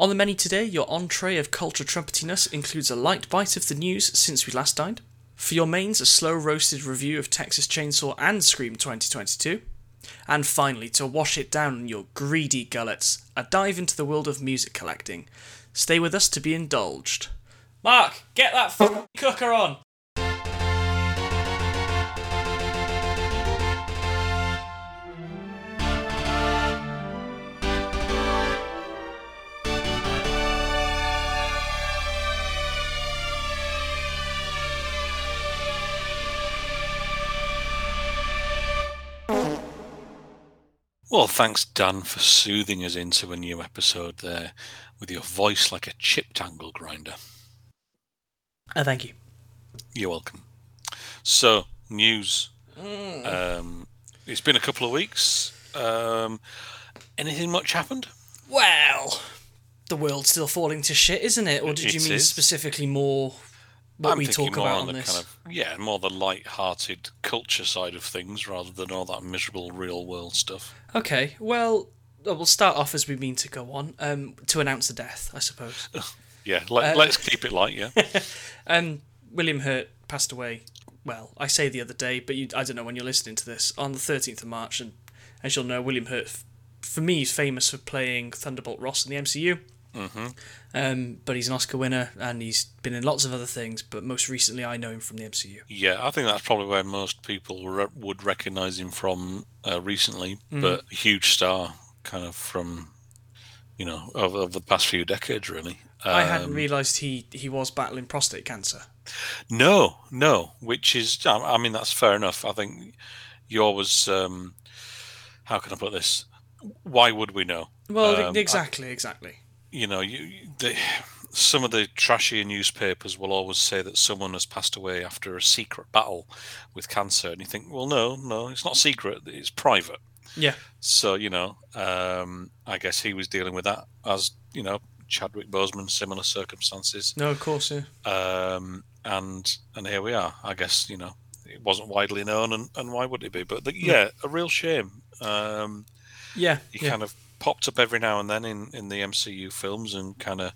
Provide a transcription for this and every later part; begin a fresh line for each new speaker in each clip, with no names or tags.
On the menu today, your entree of culture trumpetiness includes a light bite of the news since we last dined. For your mains, a slow roasted review of Texas Chainsaw and Scream 2022. And finally, to wash it down your greedy gullets, a dive into the world of music collecting. Stay with us to be indulged. Mark, get that cooker on!
Well, thanks, Dan, for soothing us into a new episode there with your voice like a chip tangle grinder.
Uh, thank you.
You're welcome. So, news. Um, it's been a couple of weeks. Um, anything much happened?
Well, the world's still falling to shit, isn't it? Or did you mean
is.
specifically more what
I'm
we talk
more
about
on the
this?
kind of yeah, more the light-hearted culture side of things rather than all that miserable real-world stuff.
Okay, well, uh, we'll start off as we mean to go on. Um, to announce the death, I suppose.
Yeah, let,
Uh,
let's keep it light. Yeah,
Um, William Hurt passed away. Well, I say the other day, but you, I don't know when you're listening to this on the 13th of March. And as you'll know, William Hurt, f- for me, is famous for playing Thunderbolt Ross in the MCU.
Hmm
Um, but he's an Oscar winner, and he's been in lots of other things. But most recently, I know him from the MCU.
yeah. I think that's probably where most people re- would recognise him from uh, recently,
Mm.
but a huge star, kind of from you know over, over the past few decades, really.
I hadn't
Um,
realised he he was battling prostate cancer.
No, no, which is, I I mean, that's fair enough. I think you're was, um, how can I put this? Why would we know?
Well,
Um, I-
exactly, exactly.
You know, you, the, some of the trashier newspapers will always say that someone has passed away after a secret battle with cancer. And you think, well, no, no, it's not secret, it's private.
Yeah.
So, you know, um, I guess he was dealing with that as, you know, Chadwick Boseman, similar circumstances.
No, of course, yeah.
um, and and here we are. I guess you know it wasn't widely known, and, and why would it be? But the, yeah, a real shame. Um,
Yeah,
you
yeah.
kind of popped up every now and then in, in the MCU films, and kind of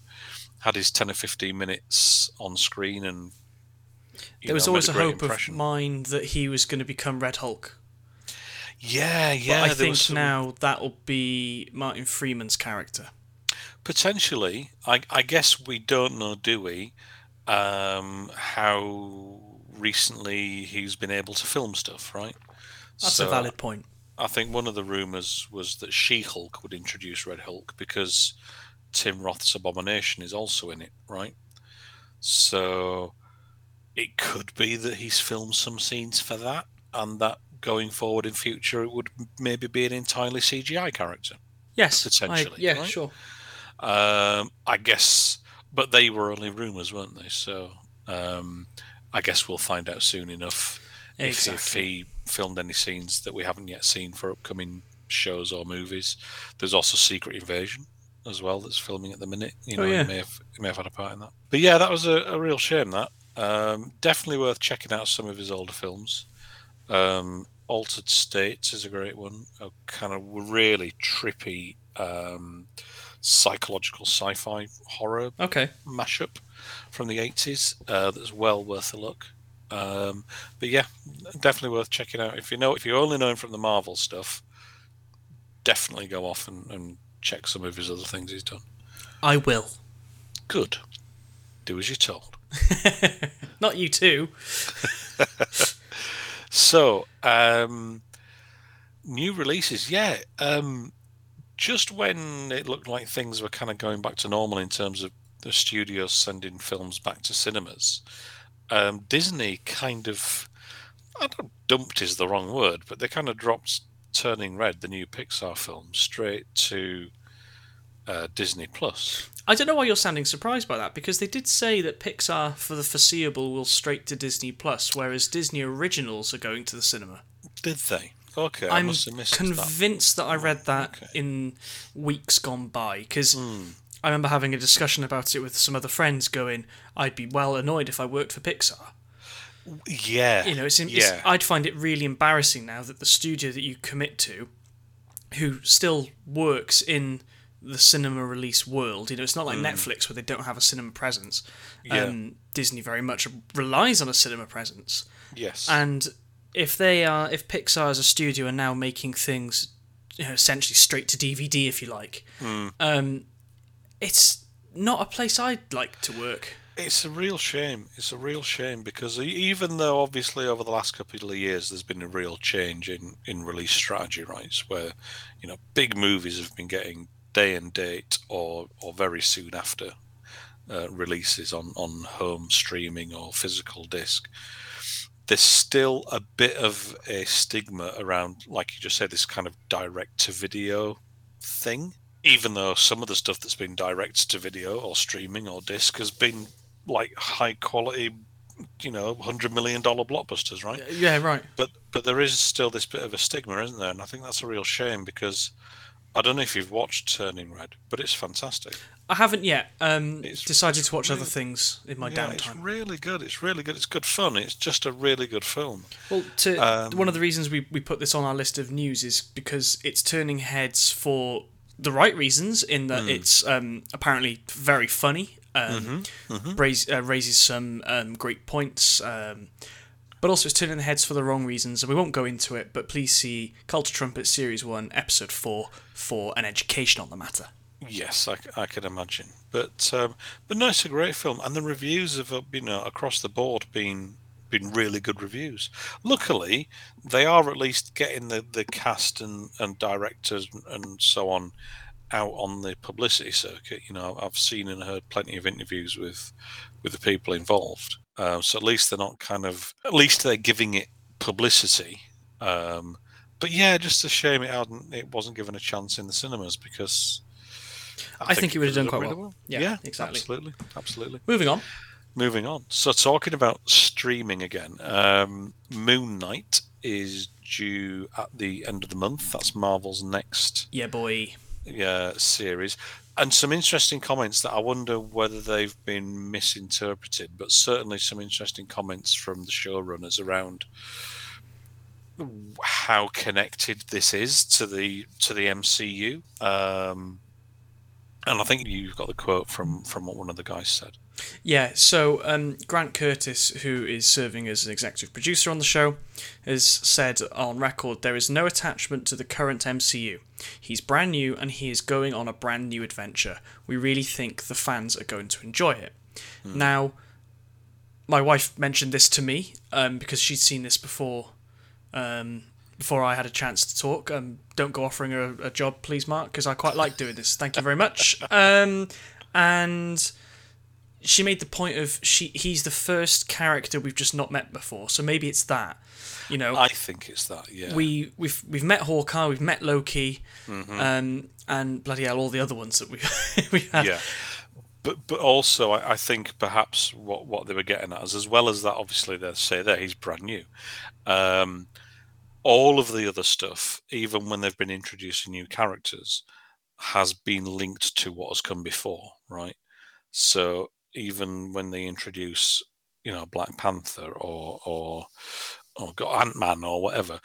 had his ten or fifteen minutes on screen, and
there was
know,
always a hope
impression.
of mine that he was going to become Red Hulk.
Yeah, yeah.
but I think
some-
now that'll be Martin Freeman's character.
potentially. I, I guess we don't know, do we? Um, how recently he's been able to film stuff, right?
That's
So-
a valid point.
I think one of the rumors was that She-Hulk would introduce Red Hulk because Tim Roth's Abomination is also in it, right? So it could be that he's filmed some scenes for that, and that going forward in future it would maybe be an entirely CGI character.
Yes, I,
potentially,
yeah,
right?
sure.
Um, I guess, but they were only rumors, weren't they? So um, I guess we'll find out soon enough if, if he filmed any scenes that we haven't yet seen for upcoming shows or movies. There's also Secret Invasion as well that's filming at the minute. You
Oh,
know,
yeah.
he may have he may have had a part in that. But yeah, that was a, a real shame. That um, definitely worth checking out some of his older films. Um, Altered States is a great one. A kind of really trippy um, psychological sci-fi horror
Okay.
mashup from the 80s uh, that's well worth a look. Um, but yeah, definitely worth checking out. If you know, if you only know him from the Marvel stuff, definitely go off and, and check some of his other things he's done.
I will.
Good. Do as you're told.
Not you too.
So, um, new releases, yeah. Um, just when it looked like things were kind of going back to normal in terms of the studios sending films back to cinemas, um, Disney kind of, I don't dumped is the wrong word, but they kind of dropped Turning Red, the new Pixar film, straight to uh, Disney Plus.
I don't know why you're sounding surprised by that because they did say that Pixar for the foreseeable will straight to Disney Plus, whereas Disney originals are going to the cinema.
Did they? Okay, I
I'm
must have missed that.
convinced that. I read that
Okay.
in weeks gone by because
Hmm.
I remember having a discussion about it with some other friends. Going, I'd be well annoyed if I worked for Pixar.
Yeah,
You know, it's, it's
yeah.
I'd find it really embarrassing now that the studio that you commit to, who still works in the cinema release world. You know, it's not like Netflix where they don't have a cinema presence.
Yeah.
Um, Disney very much relies on a cinema presence.
Yes.
And if they are, if Pixar as a studio are now making things, you know, essentially straight to DVD, if you like, um, it's not a place I'd like to work.
It's a real shame. It's a real shame because even though obviously over the last couple of years there's been a real change in, in release strategy rights where, you know, big movies have been getting day and date or, or very soon after uh, releases on, on home streaming or physical disc. There's still a bit of a stigma around, like you just said, this kind of direct to video thing. Even though some of the stuff that's been directed to video or streaming or disc has been like high quality, you know, hundred million dollar blockbusters, right?
Yeah, right.
But but there is still this bit of a stigma, isn't there? And I think that's a real shame because I don't know if you've watched Turning Red, but it's fantastic.
I haven't yet. Um,
It's-
decided to watch other things in my
yeah, it's really good. It's really good. It's good fun. It's just a really good film.
Well, to
Um,
one of the reasons we, we put this on our list of news is because it's turning heads for the right reasons. In that it's um, apparently very funny, um,
Mm-hmm,
Raise, uh, raises some um, great points, um, but also it's turning the heads for the wrong reasons. And we won't go into it, but please see Culture Trumpet Series One, Episode Four, for an education on the matter.
Yes, I can imagine. But um, but no, it's a great film, and the reviews have uh, you know across the board been been really good reviews. Luckily, they are at least getting the, the cast and, and directors and so on out on the publicity circuit. You know, I've seen and heard plenty of interviews with with the people involved. Uh, so at least they're not kind of at least they're giving it publicity. Um, but yeah, just a shame it hadn't it wasn't given a chance in the cinemas because
I think it would have done quite
really
well. Yeah, exactly.
Absolutely, absolutely.
Moving on.
Moving on. So, talking about streaming again, um, Moon Knight is due at the end of the month. That's Marvel's next
Yeah, boy.
yeah series. And some interesting comments that I wonder whether they've been misinterpreted, but certainly some interesting comments from the showrunners around how connected this is to the to the MCU. Um, and I think you've got the quote from from what one of the guys said.
Yeah, so um, Grant Curtis, who is serving as an executive producer on the show, has said on record there is no attachment to the current MCU. He's brand new and he is going on a brand new adventure. We really think the fans are going to enjoy it. Now, my wife mentioned this to me um, because she'd seen this before. Um, before I had a chance to talk, um, don't go offering her a, a job, please, Mark, because I quite like doing this. Thank you very much. Um, and she made the point of she he's the first character we've just not met before, so maybe it's that. You know,
I think it's that. Yeah.
we we've we've met Hawkeye, we've met Loki,
Mm-hmm.
um, and bloody hell, all the other ones that we we had.
yeah but but also I, I think perhaps what what they were getting at is as well as that obviously they say there he's brand new um all of the other stuff even when they've been introducing new characters has been linked to what has come before right so even when they introduce you know black panther or or or got ant-man or whatever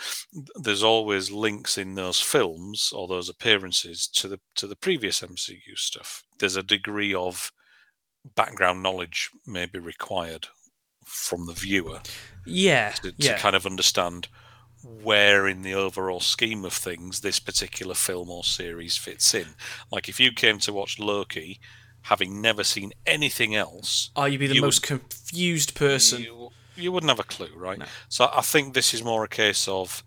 there's always links in those films or those appearances to the to the previous MCU stuff. There's a degree of background knowledge may be required from the viewer
yeah,
to, to
yeah.
kind of understand where in the overall scheme of things this particular film or series fits in. Like if you came to watch Loki, having never seen anything else,
Oh, you'd be the
you
most confused person.
you, you wouldn't have a clue, right?
No.
So I think this is more a case of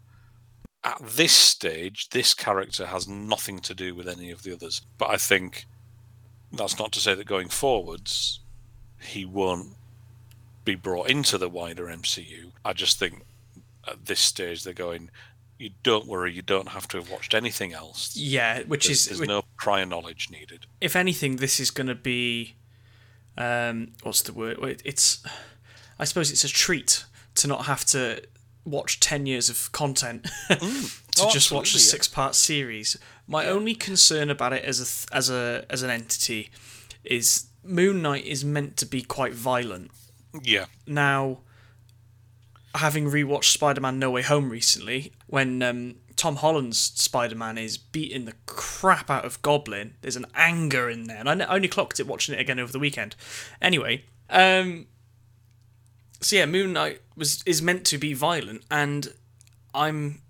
at this stage, this character has nothing to do with any of the others. But I think that's not to say that going forwards, he won't be brought into the wider MCU. I just think at this stage they're going. You don't worry. You don't have to have watched anything else.
yeah, which
There's,
is
there's
which-
no prior knowledge needed.
if anything, this is going to be, um, what's the word? It's, I suppose it's a treat to not have to watch ten years of content to
Oh,
just watch a
yeah.
six-part series. My only concern about it as a th- as a as an entity is Moon Knight is meant to be quite violent.
Yeah,
Now, having rewatched Spider-Man: No Way Home recently, when um, Tom Holland's Spider Man is beating the crap out of Goblin. There's an anger in there, and I only clocked it watching it again over the weekend. Anyway, um, so yeah, Moon Knight was is meant to be violent, and I'm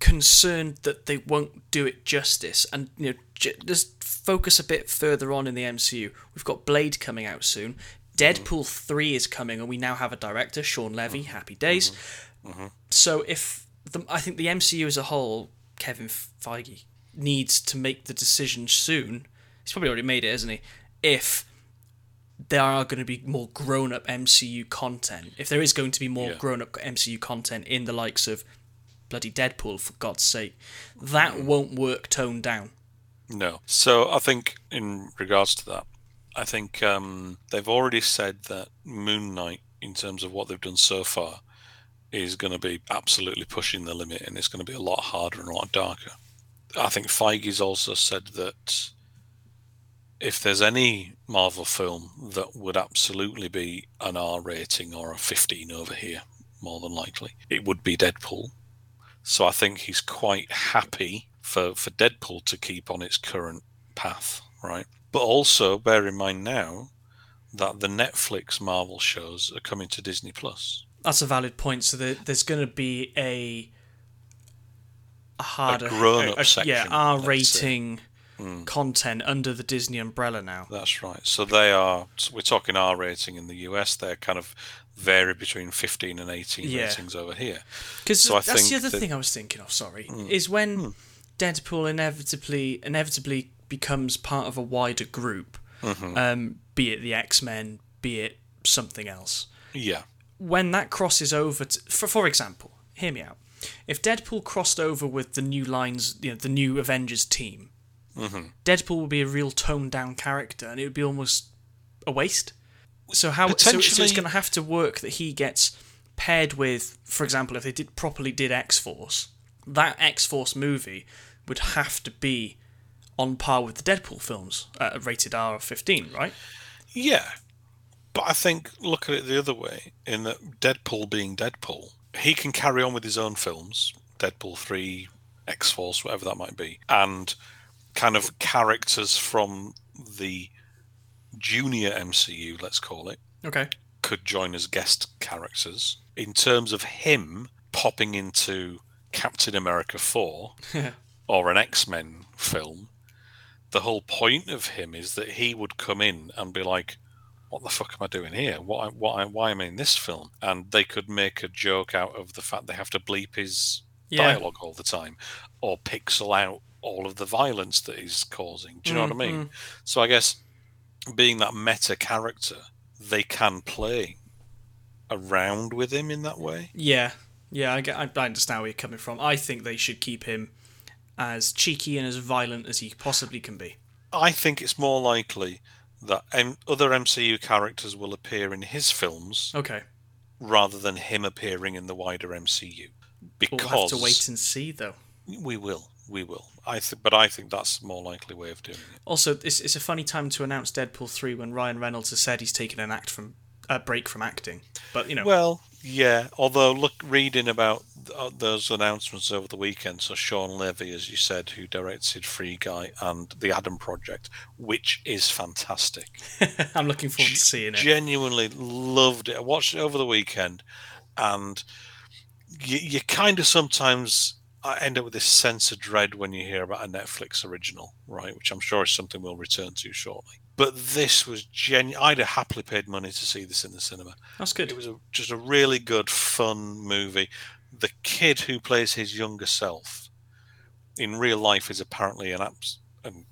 concerned that they won't do it justice, and you know, j- just focus a bit further on in the MCU. We've got Blade coming out soon. Deadpool three is coming, and we now have a director, Shawn Levy. Mm-hmm. Happy days. Mm-hmm. Mm-hmm. So if the, I think the MCU as a whole, Kevin Feige needs to make the decision soon. He's probably already made it, hasn't he? If there are going to be more grown-up MCU content, if there is going to be more
Yeah.
grown-up MCU content in the likes of bloody Deadpool, for God's sake, that won't work toned down.
No. So I think in regards to that, I think um, they've already said that Moon Knight, in terms of what they've done so far, is going to be absolutely pushing the limit, and it's going to be a lot harder and a lot darker. I think Feige's also said that if there's any Marvel film that would absolutely be an R rating or a 15 over here, more than likely, it would be Deadpool. So I think he's quite happy for, for Deadpool to keep on its current path, right? But also bear in mind now that the Netflix Marvel shows are coming to Disney Plus.
That's a valid point. So there, there's going to be a a harder,
grown-up
a- a-
section,
yeah, R rating hmm. content under the Disney umbrella now.
That's right. So they are. So we're talking R rating in the US. They're kind of vary between 15 and 18
Yeah.
ratings over here.
Because
So
that's the other
that-
thing I was thinking of. Sorry, hmm. is when hmm. Deadpool inevitably inevitably becomes part of a wider group, um, be it the X Men, be it something else.
Yeah.
When that crosses over, to, for for example, hear me out. If Deadpool crossed over with the new lines, you know, the new Avengers team, Deadpool would be a real toned down character, and it would be almost a waste. So how? So, so it's going to have to work that he gets paired with, for example, if they did properly did X Force, that X Force movie would have to be on par with the Deadpool films at a rated R of fifteen, right?
Yeah. But I think look at it the other way in that Deadpool being Deadpool, he can carry on with his own films, Deadpool 3, X Force, whatever that might be, and kind of characters from the junior MCU, let's call it,
Okay.
could join as guest characters. In terms of him popping into Captain America 4 or an X Men film, the whole point of him is that he would come in and be like, "What the fuck am I doing here? What? What? Why am I in this film?" And they could make a joke out of the fact they have to bleep his
Yeah.
dialogue all the time, or pixel out all of the violence that he's causing. Do you know what I mean?
Mm-hmm.
So I guess being that meta character, they can play around with him in that way.
Yeah, yeah, I, get, I understand where you're coming from. I think they should keep him as cheeky and as violent as he possibly can be.
I think it's more likely that M- other MCU characters will appear in his films
Okay,
rather than him appearing in the wider MCU. Because
we'll have to wait and see, though.
we will, we will. I think, but I think that's a more likely way of doing it.
Also, it's, it's a funny time to announce Deadpool three when Ryan Reynolds has said he's taken an act from a break from acting. But you know,
Well, yeah. Although, look, reading about th- Uh, those announcements over the weekend. So Shawn Levy, as you said, who directed Free Guy and The Adam Project, which is fantastic.
I'm looking forward to seeing it.
Genuinely loved it. I watched it over the weekend, and you, you kind of sometimes I end up with this sense of dread when you hear about a Netflix original, right? Which I'm sure is something we'll return to shortly. But this was genuine. I'd have happily paid money to see this in the cinema.
That's good.
It was a, just a really good, fun movie. The kid who plays his younger self in real life is apparently an abs- and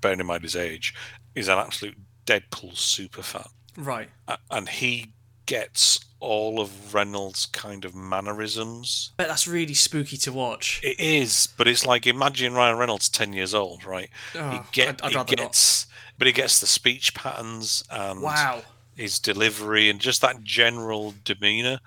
bearing in mind his age, is an absolute Deadpool super fan,
Right.
A- and he gets all of Reynolds' kind of mannerisms.
Bet that's really spooky to watch.
It is, but it's like imagine Ryan Reynolds ten years old, right?
Oh,
he get,
I'd- I'd
he
rather not.
gets, but he gets the speech patterns and
Wow.
his delivery and just that general demeanor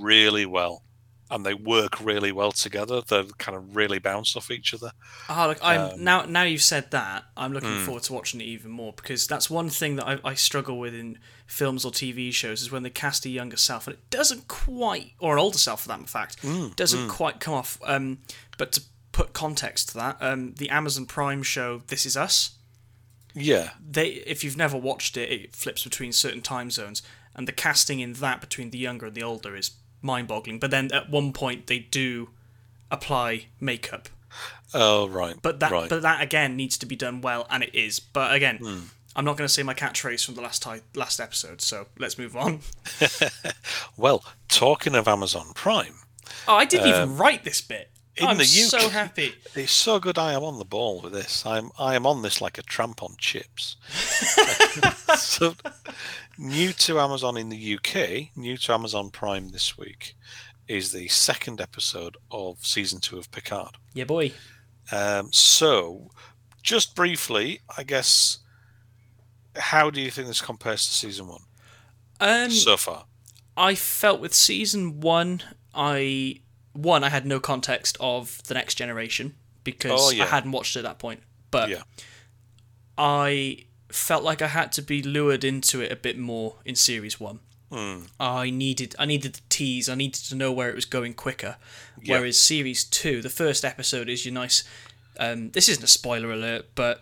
really well. And they work really well together. They kind of really bounce off each other.
Ah, look, I'm
Um,
now. Now you've said that, I'm looking
Mm.
forward to watching it even more because that's one thing that I, I struggle with in films or TV shows is when they cast a younger self and it doesn't quite, or an older self for that fact,
Mm,
doesn't quite come off. Um, but to put context to that, um, the Amazon Prime show This Is Us.
Yeah,
They, if you've never watched it, it flips between certain time zones, and the casting in that between the younger and the older is mind-boggling. But then at one point they do apply makeup
oh right,
but that,
right.
But that again needs to be done well, and it is. But again, hmm. I'm not going to say my catchphrase from the last ti- last episode. So let's move on.
well, talking of Amazon Prime,
Oh, I didn't even um, write this bit.
In
I'm so happy.
it's so good. I am on the ball with this. I'm I am on this like a tramp on chips. so, new to Amazon in the UK, new to Amazon Prime this week, is the second episode of season two of Picard.
Yeah, boy.
Um, so, just briefly, I guess, how do you think this compares to season one
Um,
so far?
I felt with season one, I one I had no context of the next generation because
Oh, yeah.
I hadn't watched it at that point. But
Yeah.
I felt like I had to be lured into it a bit more in series one.
Hmm.
I needed I needed the tease. I needed to know where it was going quicker.
Yeah.
Whereas series two, the first episode is your nice. Um, this isn't a spoiler alert, but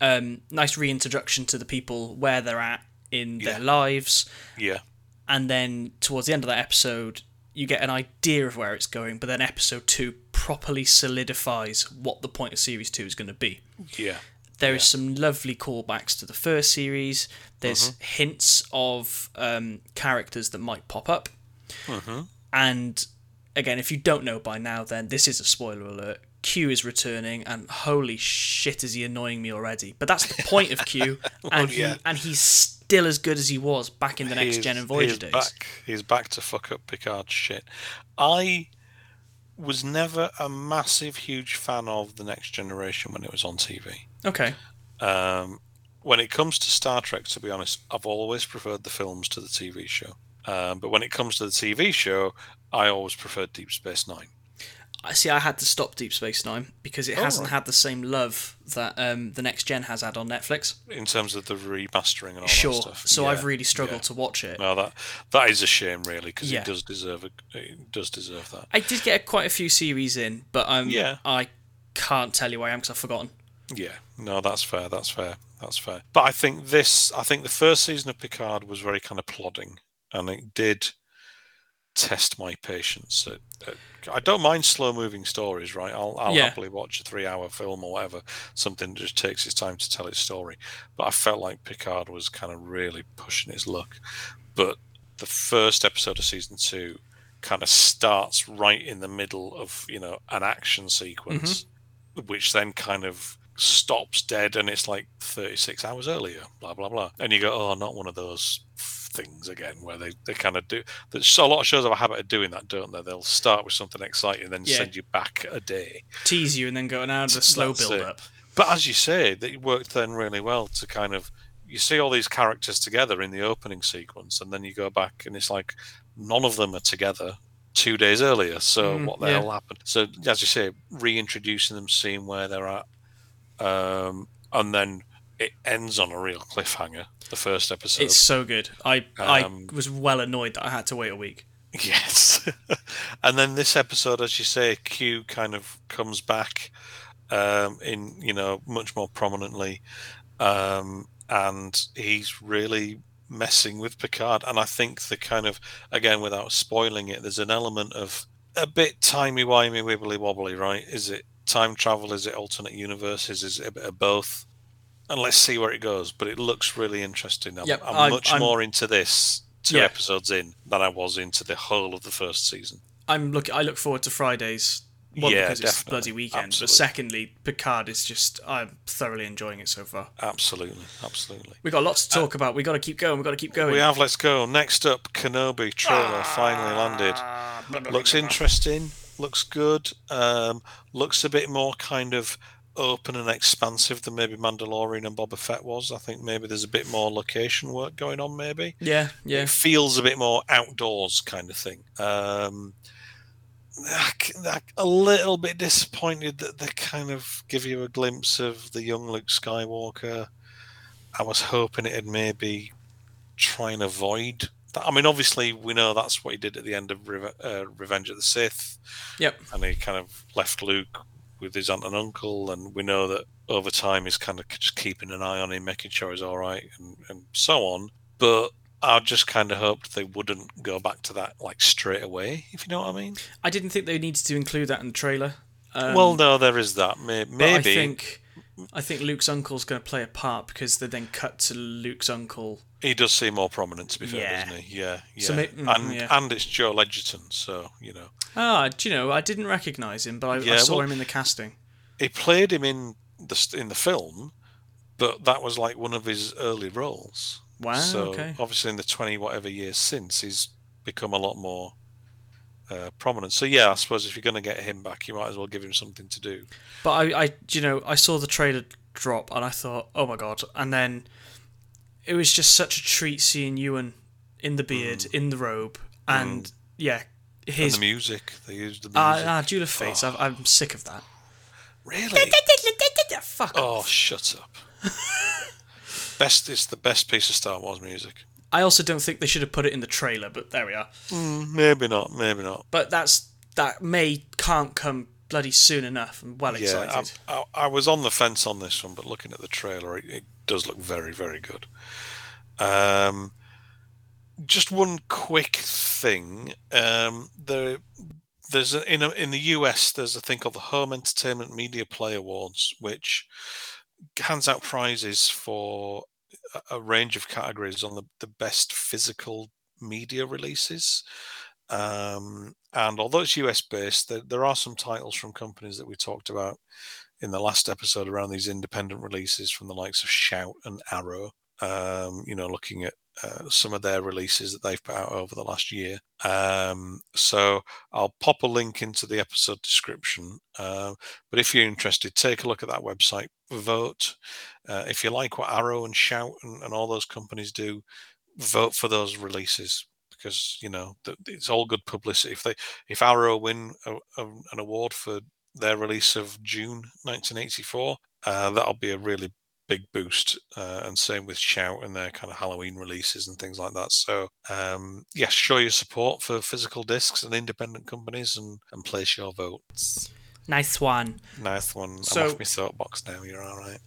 um, nice reintroduction to the people where they're at in their lives,
Yeah,
and then towards the end of that episode, you get an idea of where it's going. But then episode two properly solidifies what the point of series two is going to be.
yeah,
There is some lovely callbacks to the first series. There's
Mm-hmm.
hints of um, characters that might pop up.
Mm-hmm.
And again, if you don't know by now, then this is a spoiler alert. Q is returning, and holy shit, is he annoying me already? But that's the point of Q, and
yeah.
he, and he's still as good as he was back in the next
He's-
gen and Voyager
he's
days.
Back, he's back to fuck up Picard's shit. I was never a massive, huge fan of the Next Generation when it was on TV.
Okay,
Um, when it comes to Star Trek, to be honest, I've always preferred the films to the TV show. Um, but when it comes to the TV show, I always preferred Deep Space Nine.
I see. I had to stop Deep Space Nine because it
Oh,
hasn't
right.
had the same love that um, the next gen has had on Netflix.
in terms of the remastering and all
Sure.
that stuff.
So
Yeah,
I've really struggled
yeah.
to watch it.
No, that that is a shame, really, because
Yeah.
it does deserve a, it does deserve that.
I did get quite a few series in, but um,
Yeah.
I can't tell you where I am because I've forgotten.
Yeah, no, that's fair. That's fair. That's fair. But I think this, I think the first season of Picard was very kind of plodding, and it did test my patience. I don't mind slow moving stories, right? I'll, I'll
Yeah.
happily watch a three hour film or whatever, something that just takes its time to tell its story. But I felt like Picard was kind of really pushing his luck. But the first episode of season two kind of starts right in the middle of, you know, an action sequence, mm-hmm. which then kind of stops dead and it's like 36 hours earlier, blah, blah, blah. And you go, oh, not one of those things again where they, they kind of do there's so a lot of shows have a habit of doing that don't they they'll start with something exciting then
Yeah.
send you back a day
Tease you and then go now the slow
That's
build
it.
up.
but as you say that worked then really well to kind of you see all these characters together in the opening sequence and then you go back and it's like none of them are together two days earlier so
Mm,
what the
yeah.
hell happened so as you say reintroducing them seeing where they're at um, and then it ends on a real cliffhanger the first episode
It's so good. I I
Um,
was well annoyed that I had to wait a week.
Yes. and then this episode, as you say, Q kind of comes back um, in, you know, much more prominently. Um, and he's really messing with Picard. And I think the kind of, again, without spoiling it, there's an element of a bit timey-wimey, wibbly-wobbly, right? Is it time travel? Is it alternate universes? Is it a bit of both? And let's see where it goes. But it looks really interesting. I'm,
Yep,
I'm
I'm-
much
I'm-
more into this two
Yeah.
episodes in than I was into the whole of the first season.
I'm look I look forward to Fridays. One
Yeah,
because it's
definitely.
bloody weekend,
Absolutely.
but secondly, Picard is just I'm thoroughly enjoying it so far.
Absolutely, absolutely.
We've got lots to talk about. We've got to keep going. We've got to keep going.
We have. Let's go. Next up, Kenobi trailer finally landed.
Ah, blah, blah,
Looks
blah, blah.
interesting. Looks good. Um, looks a bit more kind of open and expansive than maybe Mandalorian and Boba Fett was. I think maybe there's a bit more location work going on. Maybe
Yeah, yeah.
it feels a bit more outdoors kind of thing. Um, a little bit disappointed that they kind of give you a glimpse of the young Luke Skywalker. I was hoping it'd maybe try and avoid that. I mean, obviously, we know that's what he did at the end of uh, Revenge of the Sith.
Yep.
And he kind of left Luke with his aunt and uncle, and we know that over time he's kind of just keeping an eye on him, making sure he's all right, and, and so on. But I just kind of hoped they wouldn't go back to that like straight away, if you know what I mean.
I didn't think they needed to include that in the trailer. Um,
well, no, there is that. Maybe.
I think I think Luke's uncle's going to play a part because they then cut to Luke's uncle.
He does seem more prominent, to be fair,
Yeah.
doesn't he? Yeah, yeah.
So may- mm,
and
yeah.
and it's Joel Edgerton, so you know
Ah, do you know? I didn't recognise him, but I, I saw
well-
him in the casting.
he played him in the in the film, but that was like one of his early roles.
Wow.
so
okay.
obviously, in the twenty whatever years since, he's become a lot more uh, prominent. So yeah, I suppose if you're going to get him back, you might as well give him something to do.
But I, I, you know, I saw the trailer drop and I thought, oh my god! And then it was just such a treat seeing Ewan in the beard, in the robe, and yeah,
And
his
the music, they used the music.
ah, ah, Duel of Fates. I've, I'm sick of that.
really?
Fuck
Oh,
off.
shut up. best it's the best piece of Star Wars music.
I also don't think they should have put it in the trailer, but there we are.
Mm, maybe not, maybe not.
But that's that may can't come bloody soon enough. I'm well
Yeah,
excited.
I, I, I was on the fence on this one, but looking at the trailer, it, it does look very, very good. Um, just one quick thing. Um, there, there's a, in a, in the US, there's a thing called the Home Entertainment Media Play Awards, which hands out prizes for a, a range of categories on the, the best physical media releases. Um, and although it's US based, there, there are some titles from companies that we talked about in the last episode around these independent releases from the likes of Shout and Arrow. Um, you know, looking at uh, some of their releases that they've put out over the last year. Um, so I'll pop a link into the episode description. Uh, but if you're interested, take a look at that website, vote. Uh, if you like what Arrow and Shout and, and all those companies do, vote for those releases because you know it's all good publicity. If they if Arrow win a, a, an award for their release of Dune 1984, uh, that'll be a really big boost. Uh, and same with Shout and their kind of Halloween releases and things like that. So um, yes, show your support for physical discs and independent companies and, and place your votes.
nice one.
Nice one.
So-
I'm off my soapbox now. You're all right.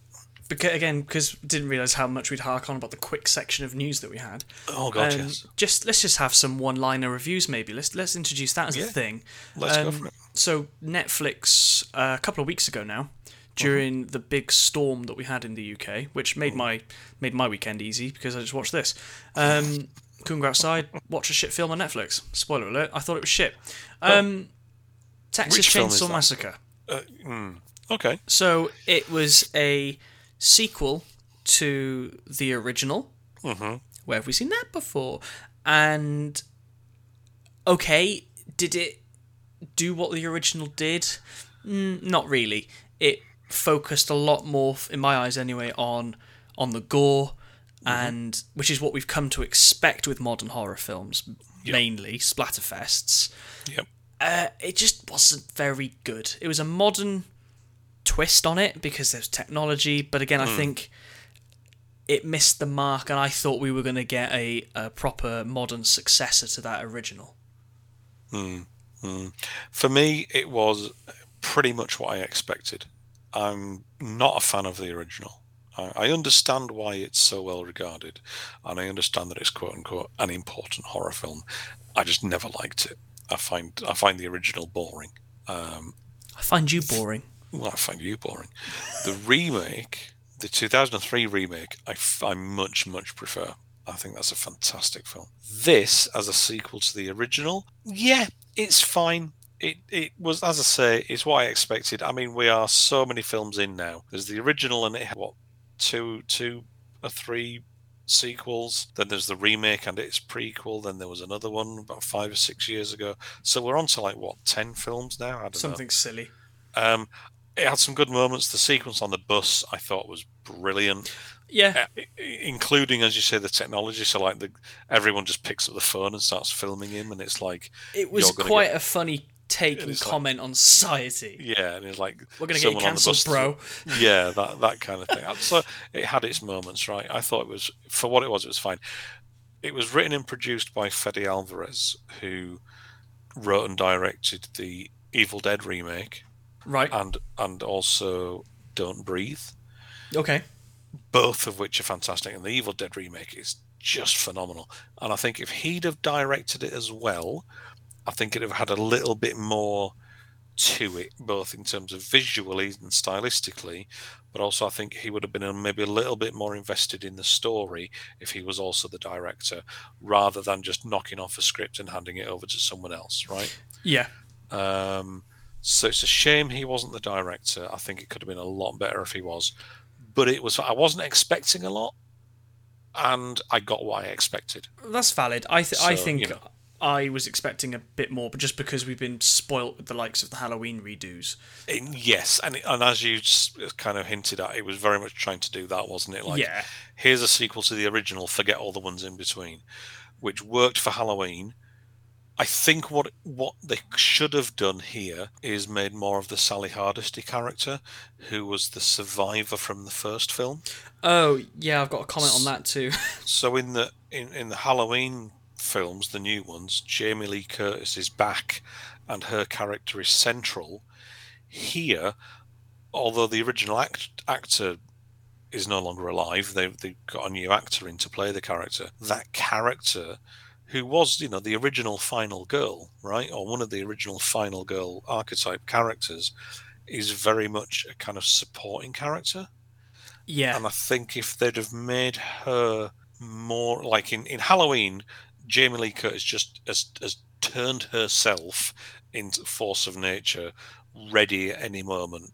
Because again, because didn't realize how much we'd hark on about the quick section of news that we had.
Oh god,
Um,
yes.
Just let's just have some one-liner reviews, maybe. Let's let's introduce that as
Yeah.
a thing.
Let's go
um,
for it.
So Netflix, uh, a couple of weeks ago now, during the big storm that we had in the UK, which made my made my weekend easy because I just watched this. Um, couldn't go outside, watch a shit film on Netflix. Spoiler alert: I thought it was shit. Um, Texas
Which film is
Chainsaw? Massacre.
Uh, mm, okay.
So it was a sequel to the original.
hmm
Where have we seen that before? And okay, did it do what the original did? Mm, not really. It focused a lot more, in my eyes anyway, on on the gore, and which is what we've come to expect with modern horror films, mainly splatterfests.
Yep.
Uh, it just wasn't very good. It was a modern twist on it because there's technology, but again, I hmm. think it missed the mark, and I thought we were going to get a, a proper modern successor to that original. Hmm, hmm.
For me, it was pretty much what I expected. I'm not a fan of the original. I, I understand why it's so well regarded, and I understand that it's quote unquote an important horror film. I just never liked it. I find I find the original boring. Um,
I find you boring.
Well, I find you boring. The remake, the 2003 remake, I, I much much prefer. I think that's a fantastic film. This, as a sequel to the original, yeah, it's fine. It it was, as I say, it's what I expected. I mean, we are so many films in now. There's the original, and it had what two two or three sequels. Then there's the remake and its prequel. Then there was another one about five or six years ago. So we're on to like what ten films now. I don't know.
Something silly.
Um, it had some good moments. The sequence on the bus I thought was brilliant,
Yeah,
uh, including, as you say, the technology. So like the everyone just picks up the phone and starts filming him, and it's like
it was quite a funny take
And
and
it's like-
comment on society.
Yeah, and it's like
We're gonna get you
someone on the
cancelled, bro.
yeah, that that kind of thing. So it had its moments, right? I thought it was for what it was. It was fine. It was written and produced by Fede Alvarez, who wrote and directed the Evil Dead remake
Right.
and and also Don't Breathe,
Okay.
both of which are fantastic. And the Evil Dead remake is just phenomenal. And I think if he'd have directed it as well, I think it'd have had a little bit more to it, both in terms of visually and stylistically, but also I think he would have been maybe a little bit more invested in the story if he was also the director, rather than just knocking off a script and handing it over to someone else, right?
Yeah.
Um, so it's a shame he wasn't the director. I think it could have been a lot better if he was, but it was. I wasn't expecting a lot, and I got what I expected.
That's valid. I th- I think
you know.
I was expecting a bit more, but just because we've been spoilt with the likes of the Halloween redos.
In- yes, and and as you kind of hinted at, it was very much trying to do that, wasn't it? Like,
yeah.
here's a sequel to the original. Forget all the ones in between, which worked for Halloween. I think what what they should have done here is made more of the Sally Hardesty character, who was the survivor from the first film.
Oh yeah, I've got a comment on that too.
So in the in, in the Halloween films, the new ones, Jamie Lee Curtis is back, and her character is central. Here, although the original act, actor is no longer alive, they they've got a new actor in to play the character. That character, who was you know the original final girl, right, or one of the original final girl archetype characters, is very much a kind of supporting character.
yeah.
And I think if they'd have made her more like in, in Halloween, Jamie Lee Curtis just has, has turned herself into force of nature, ready at any moment.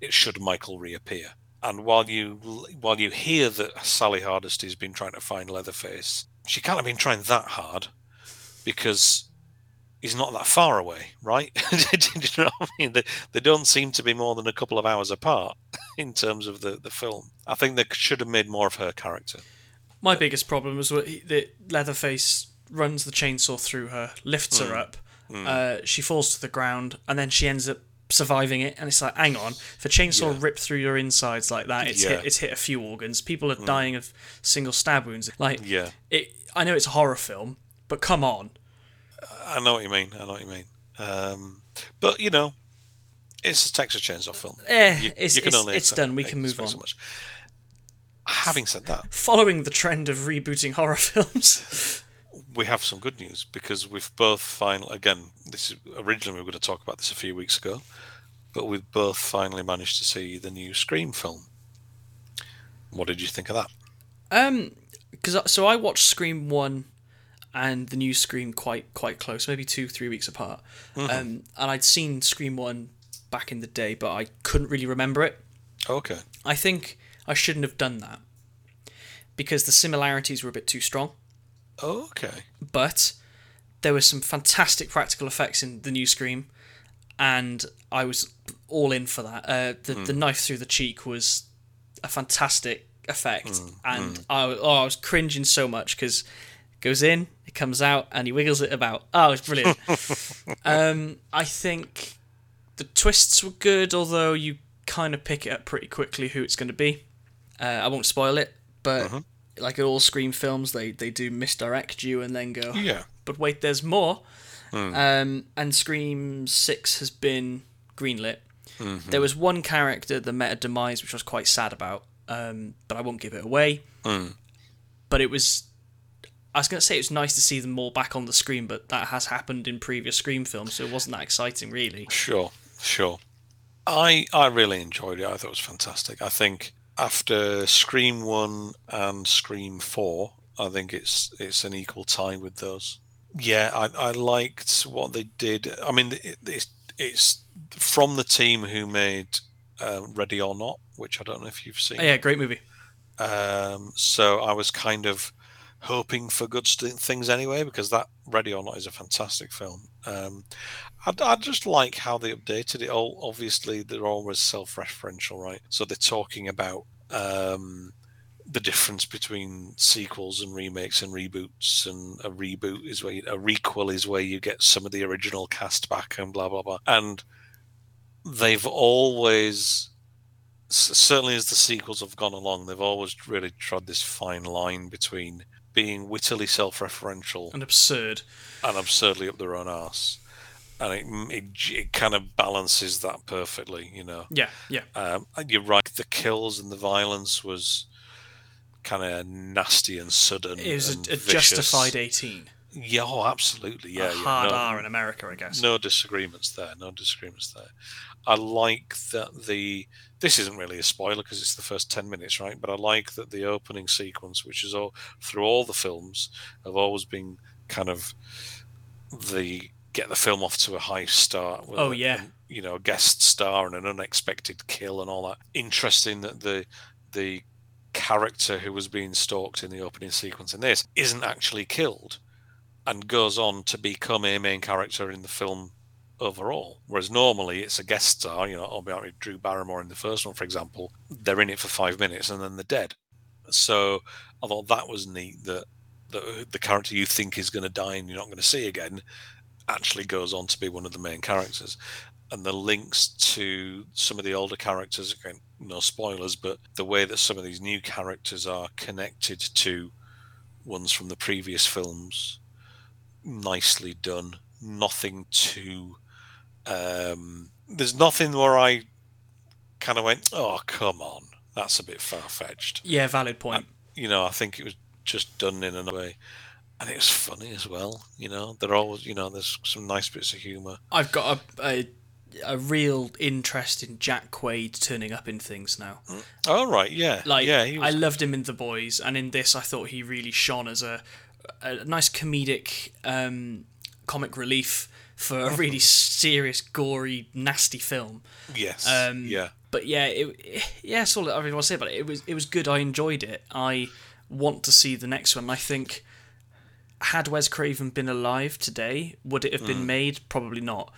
It should Michael reappear. And while you while you hear that Sally Hardesty's been trying to find Leatherface, she can't have been trying that hard because he's not that far away, right? Do you know what I mean? They, they don't seem to be more than a couple of hours apart in terms of the, the film. I think they should have made more of her character.
My biggest problem was he- that Leatherface runs the chainsaw through her, lifts
Hmm.
her up, uh, she falls to the ground, and then she ends up surviving it. And it's like, hang on, if a chainsaw
Yeah.
ripped through your insides like that, it's
Yeah.
Hit it's hit a few organs. People are dying of single stab wounds. Like,
Yeah,
it. I know it's a horror film, but come on.
I know what you mean. I know what you mean. Um, but you know, it's a Texas Chainsaw film.
Eh,
You-
it's
you can
it's,
only
it's done. We can move on.
so much. Having said that,
Following the trend of rebooting horror films.
We have some good news because we've both finally again this is originally we were going to talk about this a few weeks ago but we've both finally managed to see the new scream film what did you think of that
Um, because so I watched Scream one and the new Scream quite quite close, maybe two three weeks apart. Um, and I'd seen Scream one back in the day, but I couldn't really remember it.
okay
I think I shouldn't have done that because the similarities were a bit too strong.
Okay
But there were some fantastic practical effects in the new Scream, and I was all in for that. Uh, the the knife through the cheek was a fantastic effect, and I was, oh, I was cringing so much because it goes in, it comes out, and he wiggles it about. Oh, it's brilliant. um, I think the twists were good, although you kind of pick it up pretty quickly who it's going to be. Uh, I won't spoil it, but like in all Scream films, they they do misdirect you and then go,
yeah
but wait, there's more. Um, and Scream Six has been greenlit. There was one character that met a demise, which I was quite sad about, um, but I won't give it away. But it was, I was going to say it was nice to see them all back on the screen, but that has happened in previous Scream films, so it wasn't that exciting, really.
sure sure i i really enjoyed it i thought it was fantastic i think after scream 1 and scream 4 i think it's it's an equal tie with those yeah i, I liked what they did i mean it, it's it's from the team who made uh, ready or not which i don't know if you've seen
Oh, yeah, great movie.
um, so I was kind of hoping for good things anyway, because that Ready or Not is a fantastic film. Um, I, I just like how they updated it all. Obviously, they're always self-referential, right? So they're talking about um, the difference between sequels and remakes and reboots, and a reboot is where you, a requel is where you get some of the original cast back and blah blah blah. And they've always, certainly as the sequels have gone along, they've always really trod this fine line between being wittily self-referential
and absurd
and absurdly up their own arse. And it, it, it kind of balances that perfectly, you know.
Yeah, yeah.
Um, and you're right. The kills and the violence was kind of nasty and sudden.
It was a, a justified 18.
Yeah, oh, absolutely. Yeah,
a
yeah.
hard
no,
R in America, I guess.
no disagreements there. No disagreements there. I like that the. This isn't really a spoiler because it's the first ten minutes, right? But I like that the opening sequence, which is all through all the films, have always been kind of the get the film off to a high start. with
Oh,
a-
yeah.
you know, a guest star and an unexpected kill and all that. Interesting that the the character who was being stalked in the opening sequence in this isn't actually killed and goes on to become a main character in the film overall. Whereas normally it's a guest star, you know, obviously Drew Barrymore in the first one, for example, they're in it for five minutes and then they're dead. So I thought that was neat that the, the character you think is going to die and you're not going to see again actually goes on to be one of the main characters. And the links to some of the older characters, again, no spoilers, but the way that some of these new characters are connected to ones from the previous films, nicely done. Nothing too. Um, there's nothing where I kind of went, oh, come on, that's a bit far fetched
Yeah, valid point.
you know, I think it was just done in a way, and it was funny as well. You know, they're always, you know, there's some nice bits of humour.
I've got a, a a real interest in Jack Quaid turning up in things now.
Oh right, yeah,
Like
yeah,
I loved him in The Boys, and in this I thought he really shone as a a nice comedic um, comic relief for a really serious, gory, nasty film.
yes,
um,
yeah,
But yeah, it, yeah, that's all I really want to say about it. It was it was good. I enjoyed it. I want to see the next one. I think had Wes Craven been alive today, would it have been mm. made? Probably not.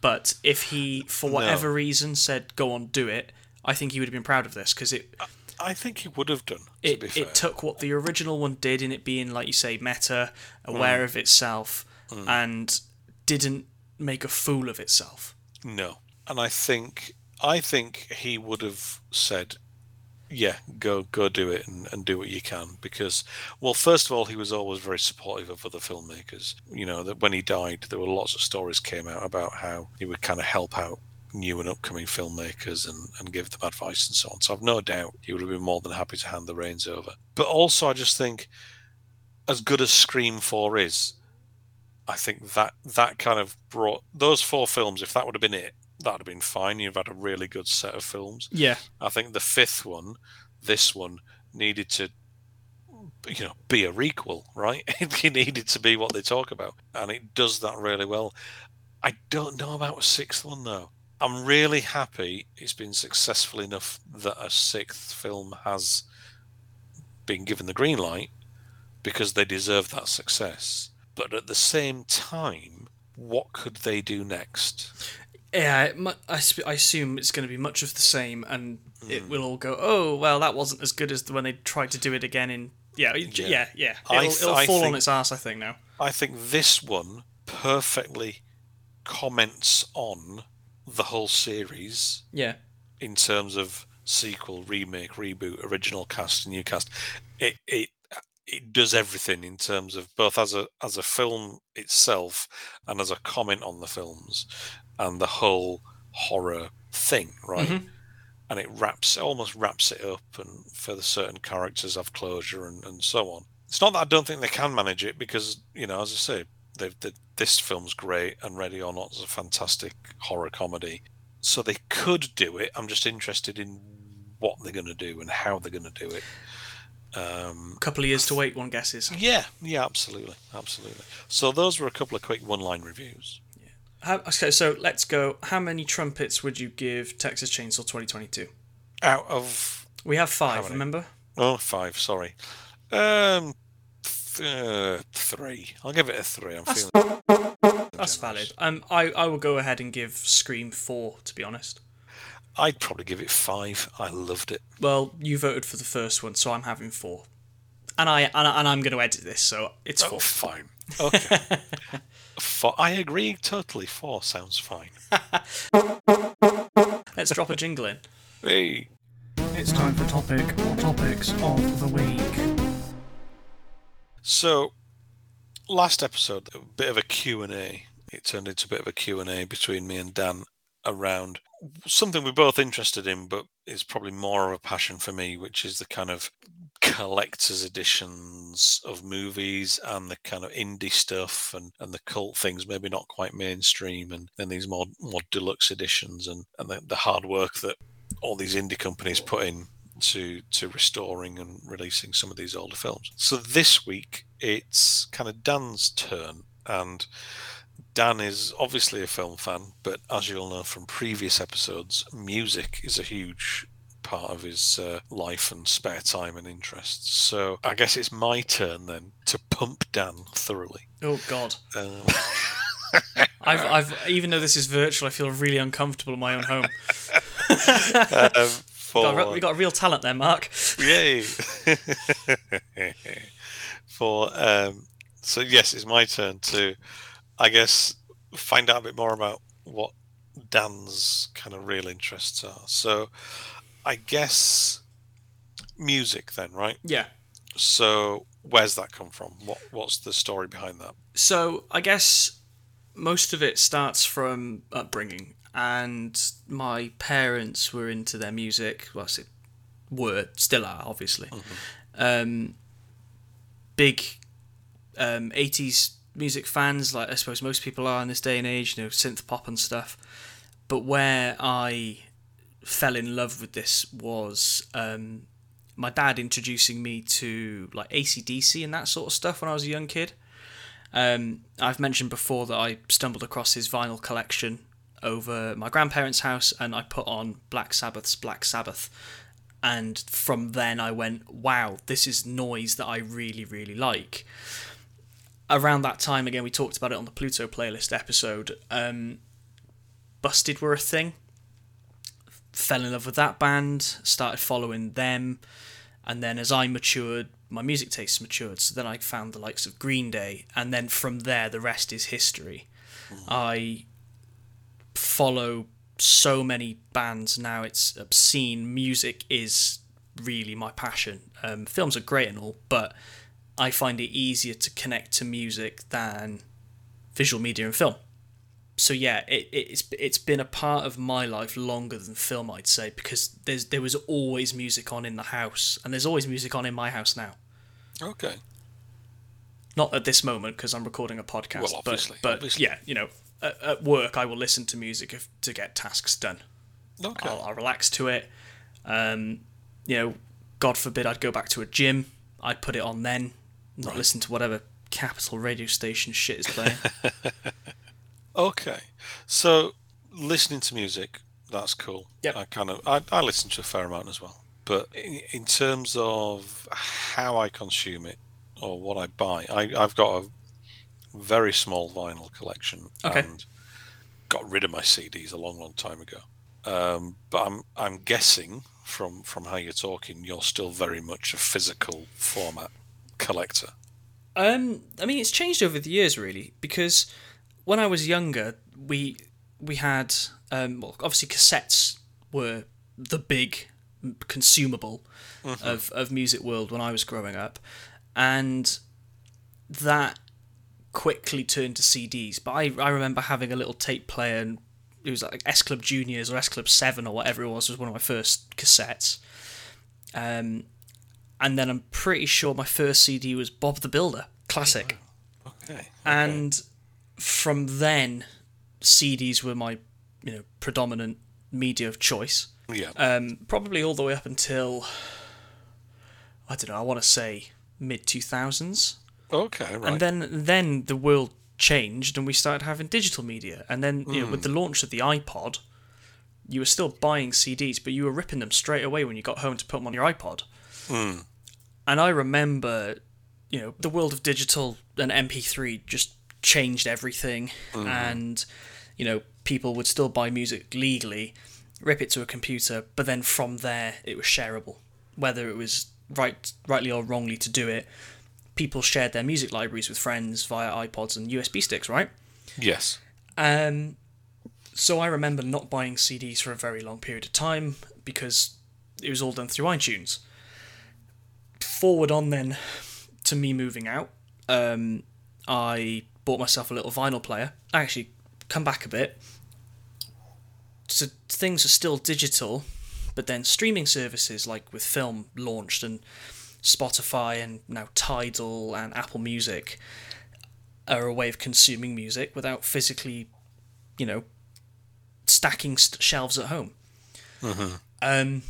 But if he, for whatever reason, said go on, do it, I think he would have been proud of this because it
I think he would have done. To be
it,
fair,
it took what the original one did in it being like you say meta aware mm. of itself mm. and didn't make a fool of itself
no, and I think I think he would have said, "Yeah, go go do it and, and do what you can." Because, well, first of all, he was always very supportive of other filmmakers. You know that when he died, there were lots of stories came out about how he would kind of help out new and upcoming filmmakers and, and give them advice and so on. So I've no doubt he would have been more than happy to hand the reins over. But also, I just think, as good as Scream Four is, I think that that kind of brought those four films. If that would have been it, that would have been fine. You've had a really good set of films.
yeah
I think the fifth one, this one, needed to, you know, be a requel, right? it needed to be what they talk about, and it does that really well. I don't know about a sixth one though. I'm really happy it's been successful enough that a sixth film has been given the green light because they deserve that success. But at the same time, what could they do next?
Yeah it I, I assume it's going to be much of the same and it
Hmm.
will all go oh well that wasn't as good as the when they tried to do it again in yeah yeah
Yeah.
yeah, it'll,
th-
it'll fall on its ass i think now
I think this one perfectly comments on the whole series
yeah
in terms of sequel, remake, reboot, original cast, new cast. It it it does everything in terms of both as a as a film itself and as a comment on the films and the whole horror thing, right?
Mhm.
And it wraps almost wraps it up and for the certain characters have closure and, and so on. It's not that I don't think they can manage it because, you know, as I say, they've, they, this film's great and Ready or Not is a fantastic horror comedy. So they could do it. I'm just interested in what they're going to do and how they're going to do it. Um,
a couple of years to wait one guesses
yeah, yeah, absolutely, absolutely. So those were a couple of quick one-line reviews.
How, okay so let's go how many trumpets would you give texas chainsaw 2022
Out of
we have five remember
oh five, sorry, um, th- uh, three. I'll give it a three. I'm
That's-
feeling
that's
generous.
valid um i i will go ahead and give scream four to be honest
I'd probably give it five. I loved it.
Well, you voted for the first one, so I'm having four. And I and, I, and I'm going to edit this, so it's
Oh,
four.
fine. Okay. Four, I agree totally. Four sounds fine.
Let's drop a jingle in.
Hey.
It's time for topic or topics of the week.
So, last episode, a bit of a Q&A. It turned into a bit of a Q&A between me and Dan around something we're both interested in, but is probably more of a passion for me, which is the kind of collector's editions of movies and the kind of indie stuff and, and the cult things, maybe not quite mainstream, and then these more more deluxe editions and, and the, the hard work that all these indie companies put in to to restoring and releasing some of these older films. So this week it's kind of Dan's turn, and Dan is obviously a film fan, but as you'll know from previous episodes, music is a huge part of his uh, life and spare time and interests. So I guess it's my turn then to pump Dan thoroughly.
Oh God.
Um,
I've, I've even though this is virtual, I feel really uncomfortable in my own home.
um, for
Got a re- we got real talent there, Mark.
Yay! For um, so yes, it's my turn to, I guess, find out a bit more about what Dan's kind of real interests are. So, I guess music then, right?
Yeah.
So, where's that come from? What what's the story behind that?
So I guess most of it starts from upbringing, and my parents were into their music. Well, I were, still are, obviously. Um, big um, 80s music fans, like I suppose most people are in this day and age, you know, synth pop and stuff. But where I fell in love with this was um, my dad introducing me to like ACDC and that sort of stuff when I was a young kid. Um, I've mentioned before that I stumbled across his vinyl collection over my grandparents' house and I put on Black Sabbath's Black Sabbath. And from then I went, wow, this is noise that I really, really like. Around that time, again, we talked about it on the Pluto playlist episode. Um, Busted were a thing. Fell in love with that band, started following them, and then as I matured, my music tastes matured. So then I found the likes of Green Day, and then from there, the rest is history. I follow so many bands now; it's obscene. Music is really my passion. Um, films are great and all, but I find it easier to connect to music than visual media and film. So yeah, it, it's it's been a part of my life longer than film, I'd say, because there's there was always music on in the house, and there's always music on in my house now.
Okay.
Not at this moment because I'm recording a podcast,
Well, obviously,
but, but
obviously.
yeah, you know, at, at work I will listen to music if, to get tasks done.
Okay.
I'll, I'll relax to it. Um, you know, God forbid I'd go back to a gym. I'd put it on then, not listen to whatever capital radio station shit is playing.
Okay. So listening to music, that's cool.
Yep.
I kind of I, I listen to a fair amount as well. But in, in terms of how I consume it or what I buy, I, I've got a very small vinyl collection
Okay.
and got rid of my CDs a long, long time ago. Um, but I'm I'm guessing from from how you're talking, you're still very much a physical format collector.
Um, I mean, it's changed over the years, really, because when I was younger, we we had um, well, obviously cassettes were the big consumable of of music world when I was growing up, and that quickly turned to CDs. But I I remember having a little tape player, and it was like S Club Juniors or S Club Seven or whatever it was was one of my first cassettes. Um, and then I'm pretty sure my first CD was Bob the Builder, classic.
Okay.
And from then, CDs were my, you know, predominant media of choice.
Yeah.
Um, probably all the way up until I don't know. I want to say mid two thousands,
okay. Right.
and then then the world changed, and we started having digital media. And then you know, with the launch of the iPod, you were still buying CDs, but you were ripping them straight away when you got home to put them on your iPod. And I remember, you know, the world of digital and MP3 just changed everything, and you know, people would still buy music legally. rip it to a computer, but then from there it was shareable. Whether it was right, rightly or wrongly to do it, people shared their music libraries with friends via iPods and USB sticks, right?
Yes.
Um, so I remember not buying CDs for a very long period of time because it was all done through iTunes. Forward on then to me moving out, um, I bought myself a little vinyl player. I actually, come back a bit. So things are still digital, but then streaming services like with film launched and Spotify and now Tidal and Apple Music are a way of consuming music without physically, you know, stacking st- shelves at home.
Mm-hmm.
Um,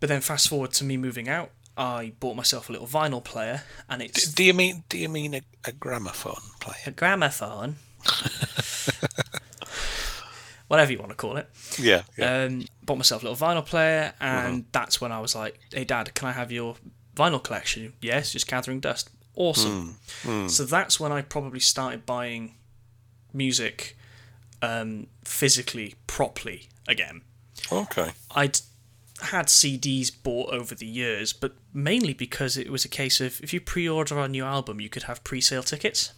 but then fast forward to me moving out, I bought myself a little vinyl player, and it's
do you mean do you mean a, a gramophone player?
a gramophone, whatever you want to call it.
Yeah. Yeah.
Um, bought myself a little vinyl player, and that's when I was like, "Hey, Dad, can I have your vinyl collection?" Yes, just gathering dust. Awesome. So that's when I probably started buying music um, physically, properly again.
okay.
I'd had CDs bought over the years, but mainly because it was a case of if you pre-order our new album, you could have pre-sale tickets.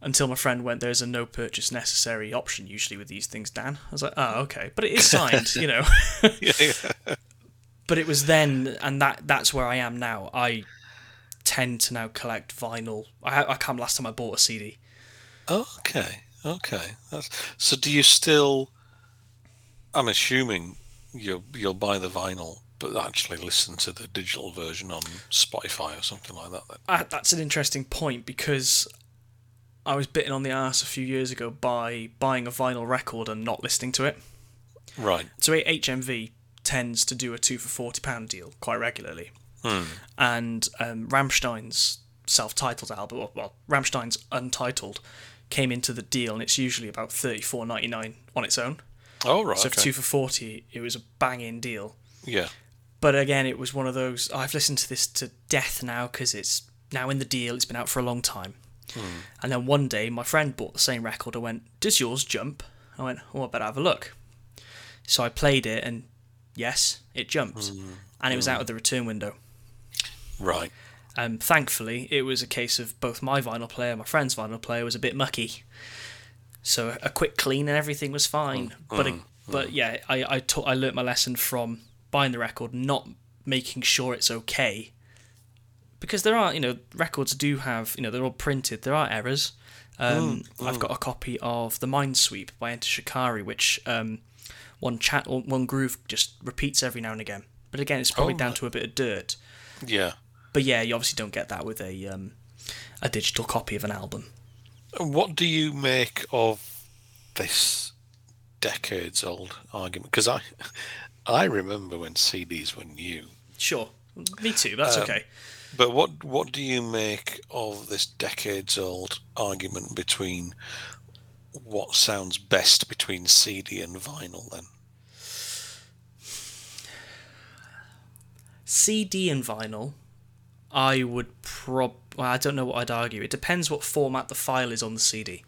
Until my friend went, there's a no purchase necessary option usually with these things, Dan. I was like, oh, okay, but it is signed, you know.
Yeah. yeah.
but it was then, and that that's where I am now. I tend to now collect vinyl. I I can't last time I bought a CD.
Okay. Okay. That's, so do you still? I'm assuming you'll you'll buy the vinyl, but actually listen to the digital version on Spotify or something like that.
Uh, that's an interesting point because I was bitten on the ass a few years ago by buying a vinyl record and not listening to it.
Right.
So HMV tends to do a two for forty pound deal quite regularly,
Hmm.
and um, Rammstein's self-titled album, or, well, Rammstein's Untitled, came into the deal, and it's usually about thirty four ninety nine on its own.
Oh right.
So
okay.
for two for forty, it was a banging deal.
Yeah.
But again, it was one of those. I've listened to this to death now because it's now in the deal. It's been out for a long time. Hmm. And then one day, my friend bought the same record I went, "Does yours jump?" I went, "Oh, I better have a look." So I played it, and yes, it jumped, hmm. and it was hmm. out of the return window.
Right.
Um, thankfully, it was a case of both my vinyl player, my friend's vinyl player was a bit mucky, so a quick clean and everything was fine. But but yeah, I I taught I learnt my lesson from buying the record, not making sure it's okay, because there are you know records do have you know they're all printed, there are errors. Um, I've got a copy of the Mindsweep by Enter Shikari, which um, one chat one groove just repeats every now and again. But again, it's probably
Oh,
down to a bit of dirt.
Yeah.
But yeah, you obviously don't get that with a um, a digital copy of an album.
What do you make of this decades old argument? Because I, I remember when CDs were new.
Sure, me too. That's
Um,
okay.
But what what do you make of this decades old argument between what sounds best between CD and vinyl? Then
CD and vinyl, I would prob. Well, I don't know what I'd argue. It depends what format the file is on the CD.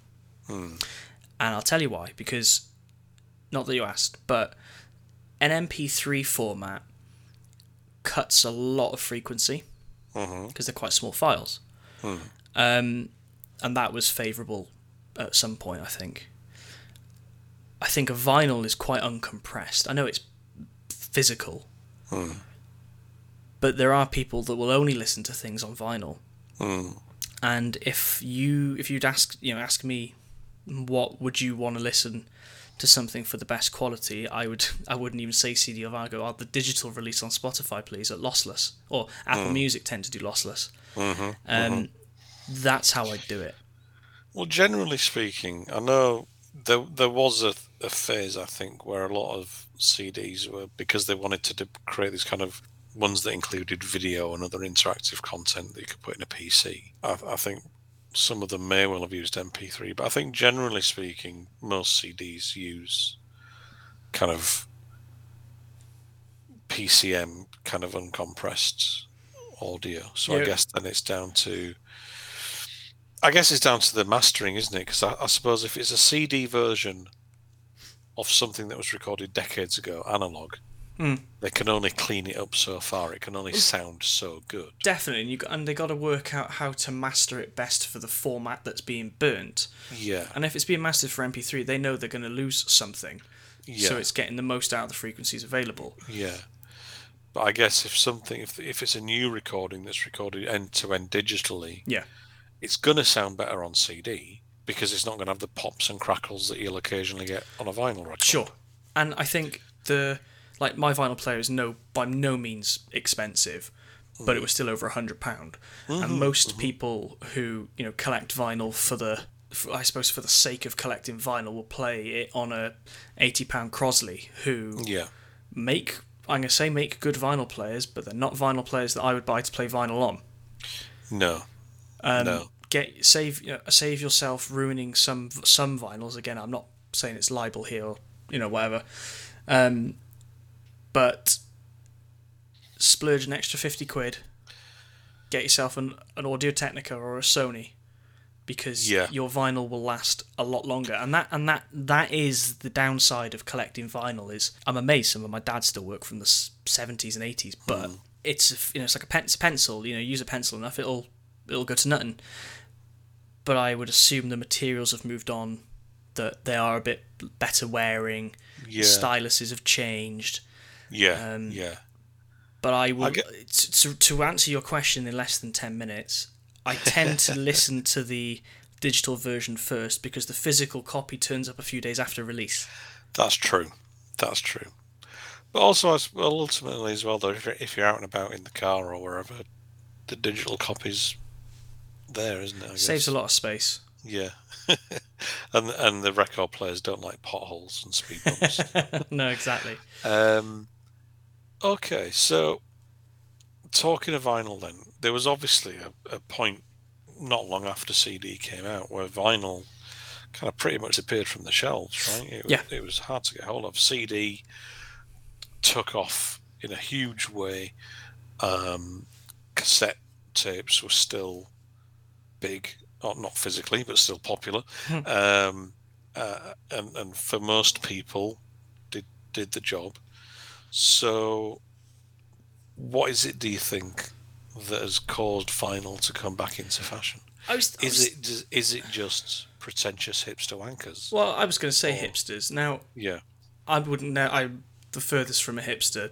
Hmm. And I'll tell you why. Because, not that you asked, but an MP3 format cuts a lot of frequency mm-hmm. because they're quite small files. Hmm. Um, and that was favourable at some point, I think. I think a vinyl is quite uncompressed. I know it's physical, hmm. but there are people that will only listen to things on vinyl. Mm. And if you if you'd ask you know ask me what would you want to listen to something for the best quality, I would I wouldn't even say CD or. I oh, the digital release on Spotify, please, at lossless, or Apple mm. Music tend to do lossless. Mm-hmm, um, mm-hmm. That's how I'd do it.
Well, generally speaking, I know there there was a, a phase I think where a lot of CDs were because they wanted to de- create these kind of ones that included video and other interactive content that you could put in a PC. I, I think some of them may well have used MP3, but I think generally speaking, most CDs use kind of PCM, kind of uncompressed audio. So I guess then it's down to I guess it's down to the mastering, isn't it? Because I, I suppose if it's a CD version of something that was recorded decades ago, analog,
Hmm.
they can only clean it up so far. It can only sound so good.
Definitely, and, you, got- and they got to work out how to master it best for the format that's being burnt.
Yeah,
And if it's being mastered for MP3, they know they're going to lose something.
yeah,
So it's getting the most out of the frequencies available.
yeah. But I guess if something, if if it's a new recording that's recorded end to end digitally,
Yeah.
it's going to sound better on CD because it's not going to have the pops and crackles that you'll occasionally get on a vinyl record.
Sure. And I think the like my vinyl player is no by no means expensive, but it was still over a hundred pound. And most people who you know collect vinyl for the I suppose for the sake of collecting vinyl will play it on a eighty pound Crosley who
Yeah,
make I'm gonna say make good vinyl players, but they're not vinyl players that I would buy to play vinyl on.
no,
Um,
No.
Get save you know, save yourself ruining some some vinyls. Again, I'm not saying it's libel here or you know whatever, um, but splurge an extra fifty quid. Get yourself an an Audio Technica or a Sony, because
Yeah.
your vinyl will last a lot longer. And that and that that is the downside of collecting vinyl. Is I'm amazed some of my dad still work from the seventies and eighties, but hmm. it's you know it's like a, pen, it's a pencil. You know, use a pencil enough, it'll it'll go to nothing. But I would assume the materials have moved on, that they are a bit better wearing.
yeah,
Styluses have changed.
Yeah,
um,
yeah.
But I will
get-
to, to answer your question in less than ten minutes. I tend to listen to the digital version first because the physical copy turns up a few days after release.
That's true. That's true. But also, well, ultimately as well, though, if you're, if you're out and about in the car or wherever, the digital copy's there, isn't it? I
Saves a lot of space.
Yeah. and and the record players don't like potholes and speed bumps.
no, exactly.
um, okay, so talking of vinyl, then there was obviously a, a point not long after CD came out where vinyl kind of pretty much appeared from the shelves, right? It, was-
Yeah.
it was hard to get hold of. CD took off in a huge way. Um, cassette tapes were still big, or not physically, but still popular. um, uh, and and for most people, did did the job. So, what is it? Do you think that has caused vinyl to come back into fashion?
I was, I
Is
was-
it does- is it just pretentious hipster wankers?
Well, I was going to say
Or-
hipsters. Now,
yeah,
I wouldn't know. I'm the furthest from a hipster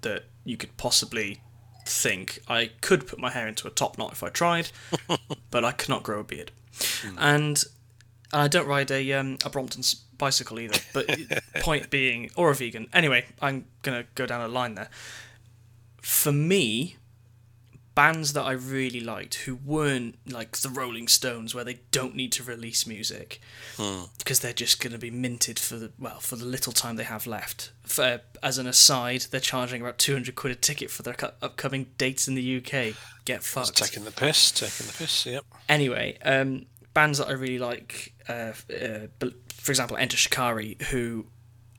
that you could possibly think. I could put my hair into a top knot if I tried, but I cannot grow a beard. And I don't ride a um, a Brompton bicycle either. But point being, or a vegan. Anyway, I'm gonna go down a line there. For me, bands that I really liked who weren't like the Rolling Stones, where they don't need to release music because they're just going to be minted for the well for the little time they have left. For, as an aside, they're charging about two hundred quid a ticket for their cu- upcoming dates in the UK. Get fucked.
taking the piss, taking the piss. Yep.
Anyway, um, bands that I really like, uh, uh, for example, Enter Shikari, who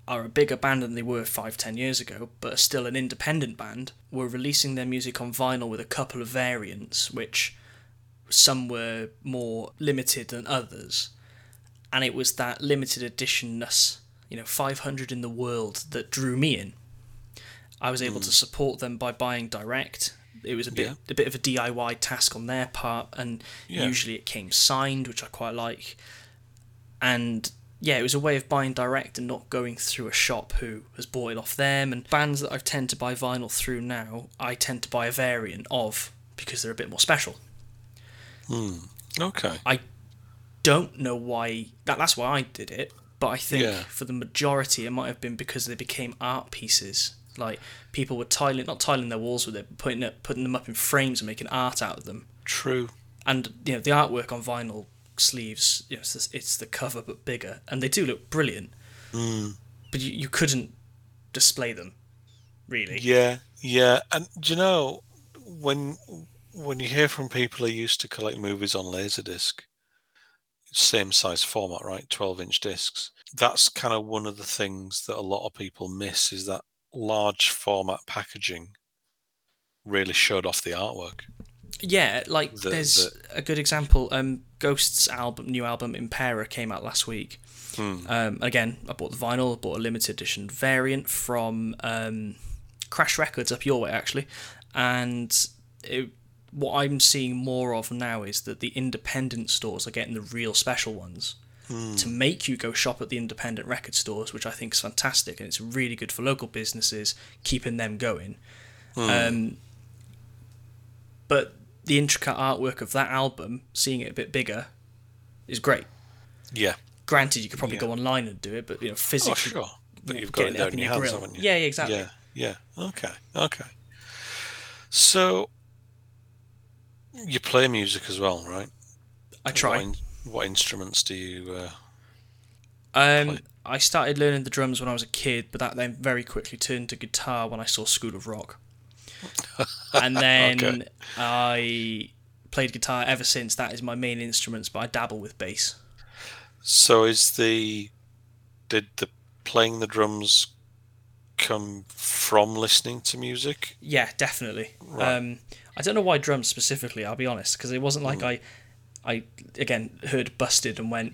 are a bigger band than they were five, ten years ago, but are still an independent band, were releasing their music on vinyl with a couple of variants, which some were more limited than others. And it was that limited editionness, you know, 500 in the world that drew me in. I was able to hmm. support them by buying direct. It was a bit
Yeah.
a bit of a DIY task on their part, and
Yeah.
usually it came signed, which I quite like. And yeah, it was a way of buying direct and not going through a shop who has bought it off them. And bands that I tend to buy vinyl through now, I tend to buy a variant of because they're a bit more special.
Hmm, okay.
I don't know why that that's why I did it, but I think
Yeah.
for the majority it might have been because they became art pieces. Like people were tiling not tiling their walls with it, but putting it putting them up in frames and making art out of them.
True.
and you know the artwork on vinyl sleeves you know it's, the- it's the cover but bigger and they do look brilliant hmm. but you, you couldn't display them really
Yeah, yeah. And do you know when when you hear from people who used to collect movies on Laserdisc, same size format, right? Twelve inch discs. That's kind of one of the things that a lot of people miss is that large format packaging really showed off the artwork.
Yeah, like
The-
there's
the-
a good example. Um, Ghost's album, new album Impera, came out last week.
Hmm.
Um, again, I bought the vinyl, I bought a limited edition variant from um, Crash Records up your way actually, and it, what I'm seeing more of now is that the independent stores are getting the real special ones to make you go shop at the independent record stores, which I think is fantastic, and it's really good for local businesses, keeping them going. Um, but the intricate artwork of that album, seeing it a bit bigger, is great.
Yeah.
Granted, you could probably
Yeah.
go online and do it, but you know, physically, Oh,
sure. But you've got it in your hands,
grill.
haven't you?
Yeah, yeah, exactly.
Yeah, yeah. Okay, okay. So, you play music as well, right?
I try.
What, in- what instruments do you? Uh,
Um,
play?
I started learning the drums when I was a kid, but that then very quickly turned to guitar when I saw School of Rock. And then
Okay.
I played guitar ever since. That is my main instruments, but I dabble with bass.
so, is the did the playing the drums come from listening to music?
Yeah, definitely.
Right.
Um, I don't know why drums specifically. I'll be honest, because it wasn't like
Mm.
I, I again heard Busted and went,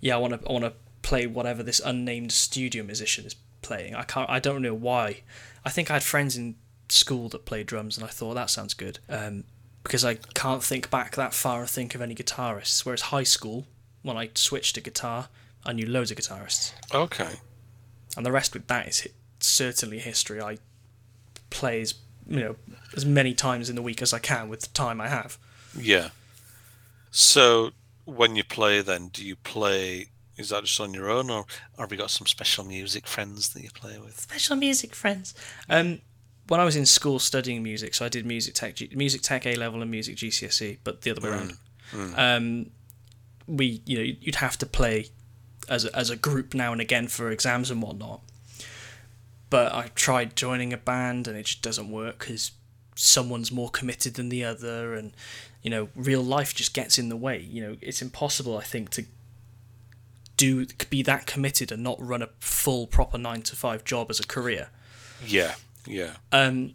yeah, I want to, I want to play whatever this unnamed studio musician is playing. I can't, I don't know why. I think I had friends in school that played drums, and I thought that sounds good. Um, because I can't think back that far and think of any guitarists. Whereas high school, when I switched to guitar, I knew loads of guitarists,
Okay.
and the rest with that is hi- certainly history. I play as you know as many times in the week as I can with the time I have.
Yeah. So, when you play, then do you play? Is that just on your own, or, or have you got some special music friends that you play with?
Special music friends. Um, when I was in school studying music, so I did music tech, G- music tech A level and music GCSE, but the other way around. Um, we, you know, you'd have to play as a, as a group now and again for exams and whatnot. But I tried joining a band and it just doesn't work because someone's more committed than the other, and you know, real life just gets in the way. You know, it's impossible, I think, to do be that committed and not run a full proper nine to five job as a career.
Yeah, yeah.
Um,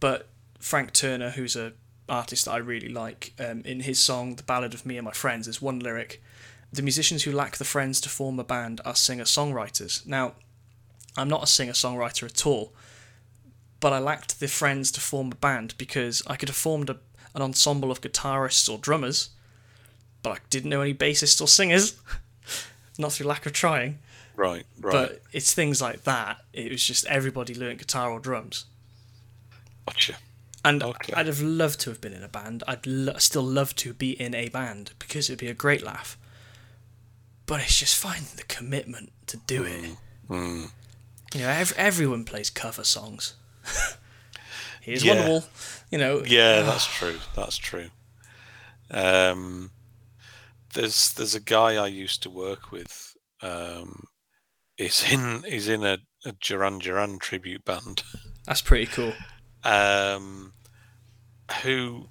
but Frank Turner, who's a artist that I really like, um, in his song "The Ballad of Me and My Friends," there's one lyric: "The musicians who lack the friends to form a band are singer-songwriters." Now, I'm not a singer-songwriter at all, but I lacked the friends to form a band because I could have formed a, an ensemble of guitarists or drummers, but I didn't know any bassists or singers. not through lack of trying.
Right, right.
But it's things like that. It was just everybody learnt guitar or drums.
gotcha.
And
Okay.
I'd have loved to have been in a band. I'd lo- still love to be in a band because it'd be a great laugh. But it's just finding the commitment to do it.
Mm.
You know, ev- everyone plays cover songs. Here's
Yeah.
Wonderwall. You know,
Yeah, that's true. That's true. Um, there's there's a guy I used to work with. Um, he's in is in a, a Duran Duran tribute band.
that's pretty cool.
um, who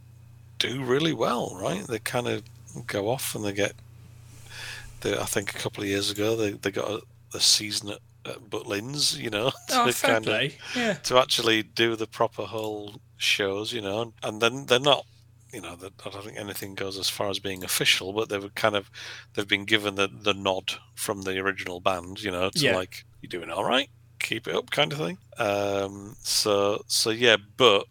do really well, right? They kind of go off and they get. They, I think a couple of years ago they, they got a, a season at, at Butlins, you know,
Oh,
to kind of.
Yeah.
to actually do the proper whole shows, you know, and then they're not, you know, that- I don't think anything goes as far as being official, but they were kind of, they've been given the, the nod from the original band, you know, to
Yeah.
like, you're doing all right, keep it up, kind of thing. Um, so, so yeah, but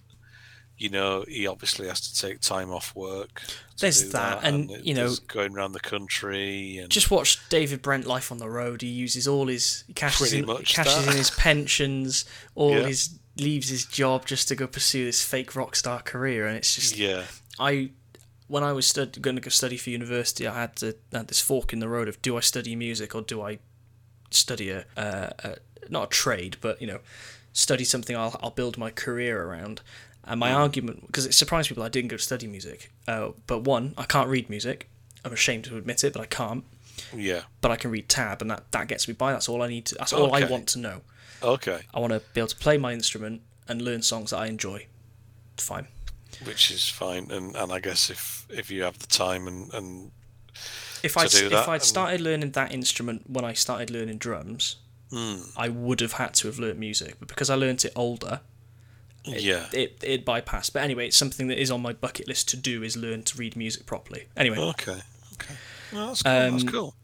you know, he obviously has to take time off work.
There's
do
that, and,
it-
you know-
going around the country and
Just watch David Brent Life on the Road. He uses all his he cashes in, cashes in his pensions, all
Yeah.
his leaves his job just to go pursue this fake rock star career, and it's just
yeah,
I when I was stud- going to go study for university, I had to I had this fork in the road of do I study music or do I study a, uh, a not a trade, but you know, study something I'll I'll build my career around. And my argument, because it surprised people, I didn't go study music. Uh, but one, I can't read music. I'm ashamed to admit it, but I can't.
yeah,
But I can read tab, and that, that gets me by. That's all I need to. That's all I want to know.
okay,
I want to be able to play my instrument and learn songs that I enjoy. Fine.
Which is fine, and and I guess if if you have the time and and
If I'd, if I'd started learning that instrument when I started learning drums,
Hmm.
I would have had to have learnt music. But because I learnt it older, it,
Yeah.
it it bypassed. But anyway, it's something that is on my bucket list to do is learn to read music properly. Anyway,
Okay. Okay. Well, that's cool. that's
Um,
cool.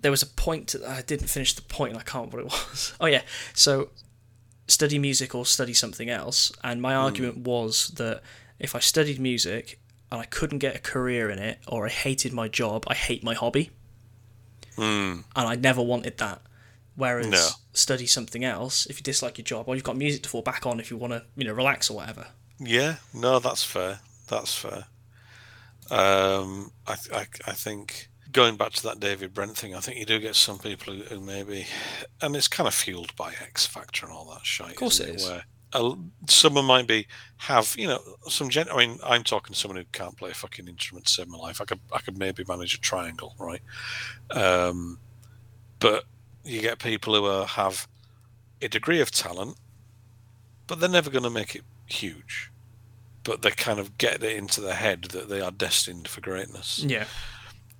there was a point that I didn't finish the point and I can't remember what it was. Oh yeah, so study music or study something else, and my argument was that if I studied music and I couldn't get a career in it or I hated my job, I hate my hobby,
Mm.
and I never wanted that. Whereas
No.
study something else, if you dislike your job, well, you've got music to fall back on if you want to, you know, relax or whatever.
Yeah. No, that's fair. That's fair. Um, I, I, I think going back to that David Brent thing, I think you do get some people who, who maybe, and it's kind of fueled by X Factor and all that shit. Of
course it is.
Where uh, someone might be have you know some gen. I mean, I'm talking to someone who can't play a fucking instrument to save my life. I could I could maybe manage a triangle, right? Um, but you get people who are, have a degree of talent, but they're never going to make it huge. But they kind of get it into their head that they are destined for greatness
Yeah.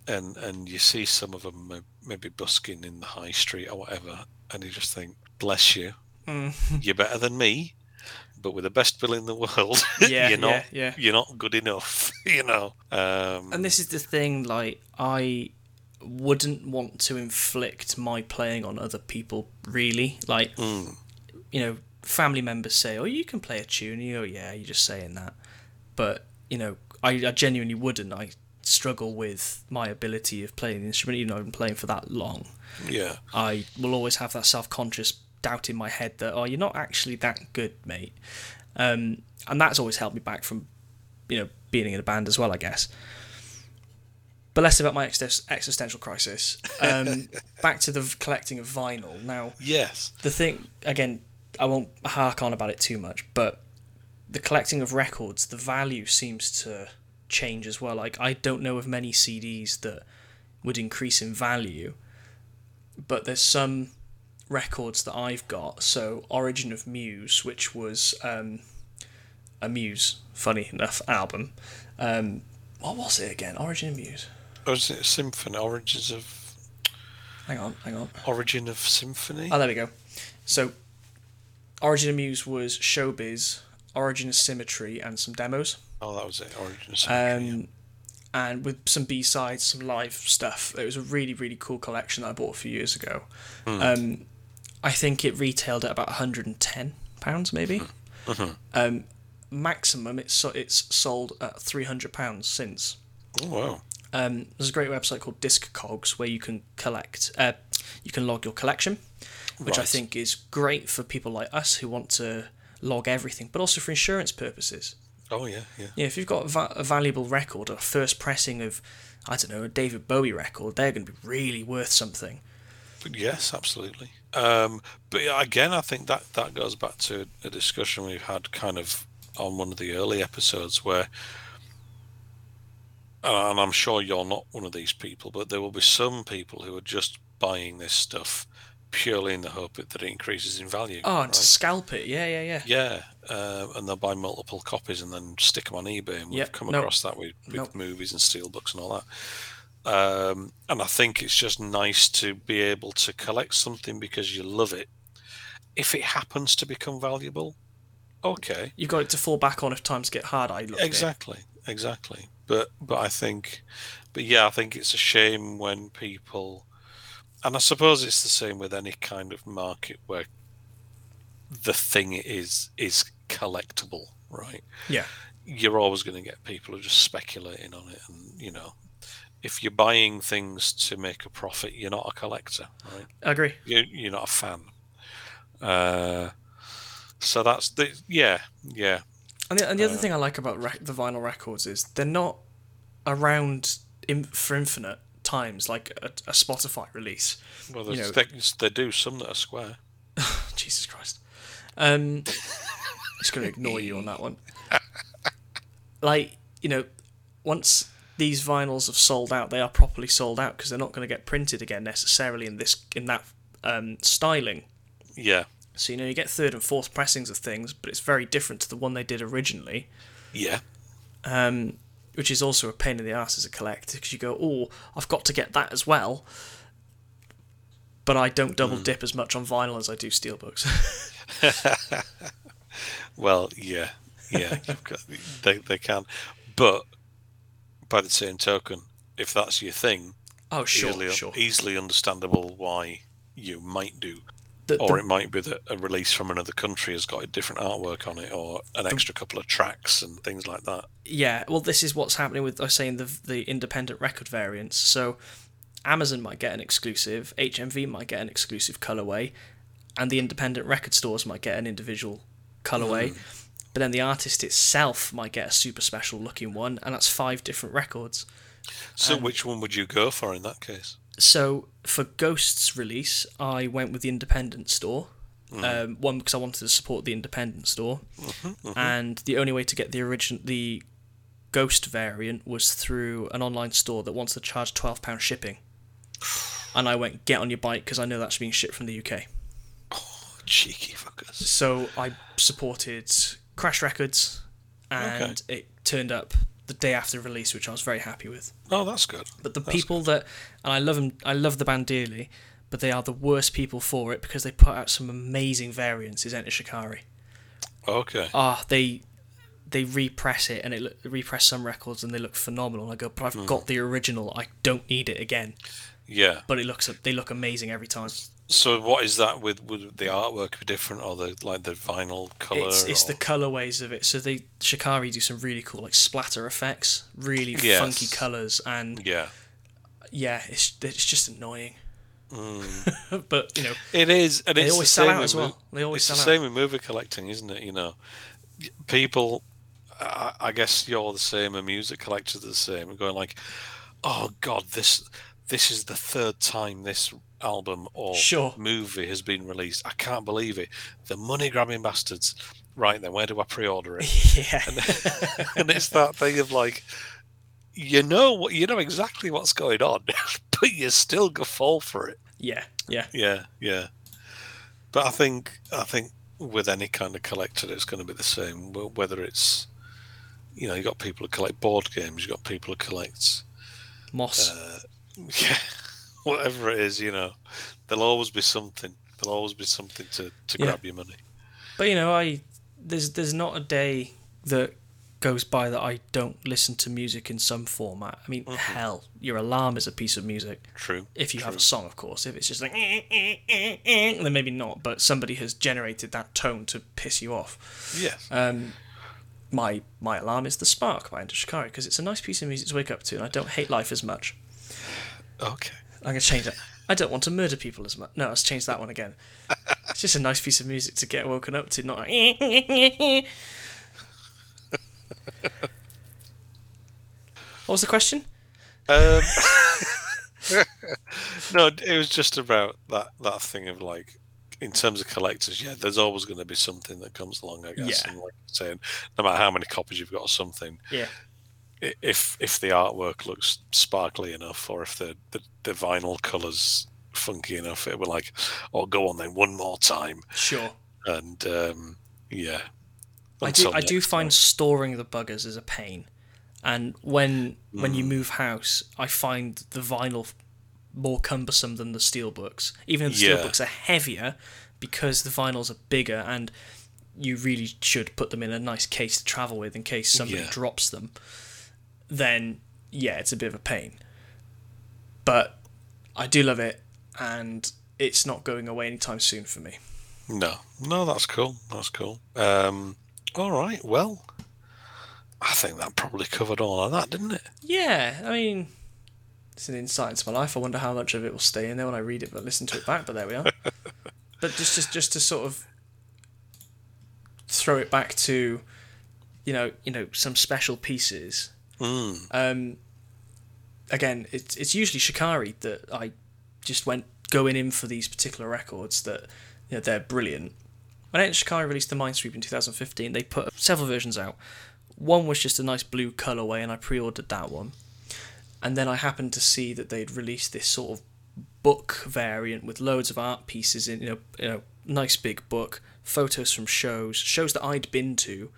and and you see some of them maybe busking in the high street or whatever, and you just think, "Bless you,
Mm.
you're better than me." But with the best bill in the world,
Yeah,
you're not.
yeah, yeah.
You're not good enough, you know. Um,
And this is the thing, like, I wouldn't want to inflict my playing on other people, really. Like,
mm,
you know, family members say, "Oh, you can play a tune." You go, "Yeah, you're just saying that," but you know, I, I genuinely wouldn't. I struggle with my ability of playing the instrument, even though I've been playing for that long.
yeah,
I will always have that self-conscious doubt in my head that, "Oh, you're not actually that good, mate," um, and that's always held me back from, you know, being in a band as well, I guess. But less about my exis- existential crisis. Um, back to the collecting of vinyl now
yes,
the thing again i won't hark on about it too much but the collecting of records the value seems to change as well like i don't know of many cds that would increase in value but there's some records that i've got so origin of muse which was um, a muse funny enough album um, what was it again origin of muse
or is it Symphony? Origins of
hang on hang on
Origin of Symphony?
Oh, there we go. So, Origin of Muse was Showbiz, Origin of Symmetry, and some demos.
oh, that was it. Origin of Symphony.
Um, and with some B sides, some live stuff. It was a really, really cool collection that I bought a few years ago. Um, I think it retailed at about 110 pounds, maybe. Um, maximum, it's it's sold at 300 pounds since.
oh wow.
Um, there's a great website called Discogs where you can collect, uh, you can log your collection, which I think is great for people like us who want to log everything, but also for insurance purposes.
Oh yeah, yeah.
Yeah, if you've got a, va- a valuable record, a first pressing of, I don't know, a David Bowie record, they're going to be really worth something.
But yes, absolutely. Um, but again, I think that that goes back to a discussion we've had kind of on one of the early episodes where, and I'm sure you're not one of these people, but there will be some people who are just buying this stuff purely in the hope that it increases in value.
Oh, and
right?
to scalp it, yeah, yeah, yeah.
Yeah, uh, and they'll buy multiple copies and then stick them on eBay, and we've
Yep,
come
no,
across that with, with
no.
movies and steelbooks and all that. Um, and I think it's just nice to be able to collect something because you love it. If it happens to become valuable, okay,
You've got it to fall back on if times get hard. I loved it.
exactly, exactly. But but I think, but yeah, I think it's a shame when people, and I suppose it's the same with any kind of market where the thing is is collectible, right?
Yeah,
You're always going to get people who are just speculating on it, and you know, if you're buying things to make a profit, you're not a collector, right?
I agree.
You're, you're not a fan. Uh, so that's the yeah, yeah,
And the, and the other
Uh,
thing I like about rec- the vinyl records is they're not around in, for infinite times like a, a Spotify release.
Well,
You
there's
know-
things they do some that are square.
Jesus Christ. Um, just going to ignore you on that one. Like, you know, once these vinyls have sold out, they are properly sold out because they're not going to get printed again necessarily in this in that um, styling.
Yeah,
So you know, you get third and fourth pressings of things, but it's very different to the one they did originally.
yeah,
um, which is also a pain in the ass as a collector because you go, oh, I've got to get that as well. But I don't double dip as much on vinyl as I do steelbooks.
Well, yeah, yeah, got, they they can, but by the same token, if that's your thing,
Oh, sure,
easily,
sure.
easily understandable why you might do.
The-
or
the-
it might be that a release from another country has got a different artwork on it, or an extra couple of tracks and things like that.
yeah, well, this is what's happening with I was saying the the independent record variants. So Amazon might get an exclusive, HMV might get an exclusive colorway, and the independent record stores might get an individual colorway. Hmm. But then the artist itself might get a super special looking one, and that's five different records.
So,
Um,
which one would you go for in that case?
So for Ghost's release, I went with the independent store.
Mm.
Um, one because I wanted to support the independent store,
Mm-hmm,
and the only way to get the original the Ghost variant was through an online store that wants to charge twelve pound shipping. And I went get on your bike because I know that's being shipped from the UK.
Oh, cheeky fuckers.
So I supported Crash Records, and it turned up the day after release, which I was very happy with.
Oh, that's good.
But the
That's
people that, and I love them, I love the band dearly, but they are the worst people for it because they put out some amazing variants. Is Enter Shikari?
Okay.
Ah, they they repress it and it look, repress some records and they look phenomenal. And I go, but I've got the original. I don't need it again.
Yeah.
But it looks they look amazing every time.
So, what is that with? Would the artwork be different, or the like the vinyl color?
It's it's the colorways of it. So they Shikari do some really cool like splatter effects, really
Yes.
funky colors, and
yeah.
yeah, it's it's just annoying.
Mm.
but you know,
It is, and
they
it's
always
the
sell
same
out as well. They always
It's the
sell out.
same with movie collecting, isn't it? You know, people. I, I guess you're the same, and music collectors are the same. And going like, oh god, this this is the third time this album or
Sure.
movie has been released. I can't believe it. The money grabbing bastards. Right then, where do I pre-order it?
yeah.
and it's that thing of like, you know what, you know exactly what's going on, but you still go fall for it.
Yeah, yeah,
Yeah, yeah. But I think I think with any kind of collector, it's going to be the same. Whether it's you know, you got people who collect board games, you got people who collect
Moss.
uh, yeah, whatever it is. You know, there'll always be something. There'll always be something to to
Yeah.
grab your money.
but you know, I there's there's not a day that goes by that I don't listen to music in some format. I mean, hell, your alarm is a piece of music.
True.
If you have a song, of course. If it's just like, eh, eh, eh, then maybe not. But somebody has generated that tone to piss you off.
Yes.
Um, my my alarm is the Spark by Enter Shikari because it's a nice piece of music to wake up to, and I don't hate life as much.
Okay.
I'm gonna change it. I don't want to murder people as much. No, let's change that one again. it's just a nice piece of music to get woken up to, not like. what was the question?
Um, no, it was just about that that thing of like, in terms of collectors, yeah, there's always going to be something that comes along. I guess,
Yeah.
and like saying, no matter how many copies you've got of something,
Yeah,
if if the artwork looks sparkly enough, or if the the, the vinyl colours funky enough, it will like, oh, go on then, one more time,
sure.
and um, yeah.
I do. I do find
time.
storing the buggers is a pain, and when when
Mm.
you move house, I find the vinyl more cumbersome than the steel books. Even though the
Yeah.
steel books are heavier, because the vinyls are bigger, and you really should put them in a nice case to travel with in case somebody
Yeah.
drops them. Then yeah, it's a bit of a pain. But I do love it, and it's not going away anytime soon for me.
No, no, that's cool. That's cool. Um, all right. Well, I think that probably covered all of that, didn't it?
Yeah, I mean, it's an insight into my life. I wonder how much of it will stay in there when I read it, but listen to it back. But there we are. but just, just, just to sort of throw it back to, you know, you know, some special pieces.
Mm.
Um, again, it's it's usually Shikari that I just went going in for these particular records that you know they're brilliant. When Shikari released the Mindsweep in 2015, they put several versions out. One was just a nice blue colorway, and I pre-ordered that one. And then I happened to see that they'd released this sort of book variant with loads of art pieces in, you know, you know, nice big book, photos from shows, shows that I'd been to,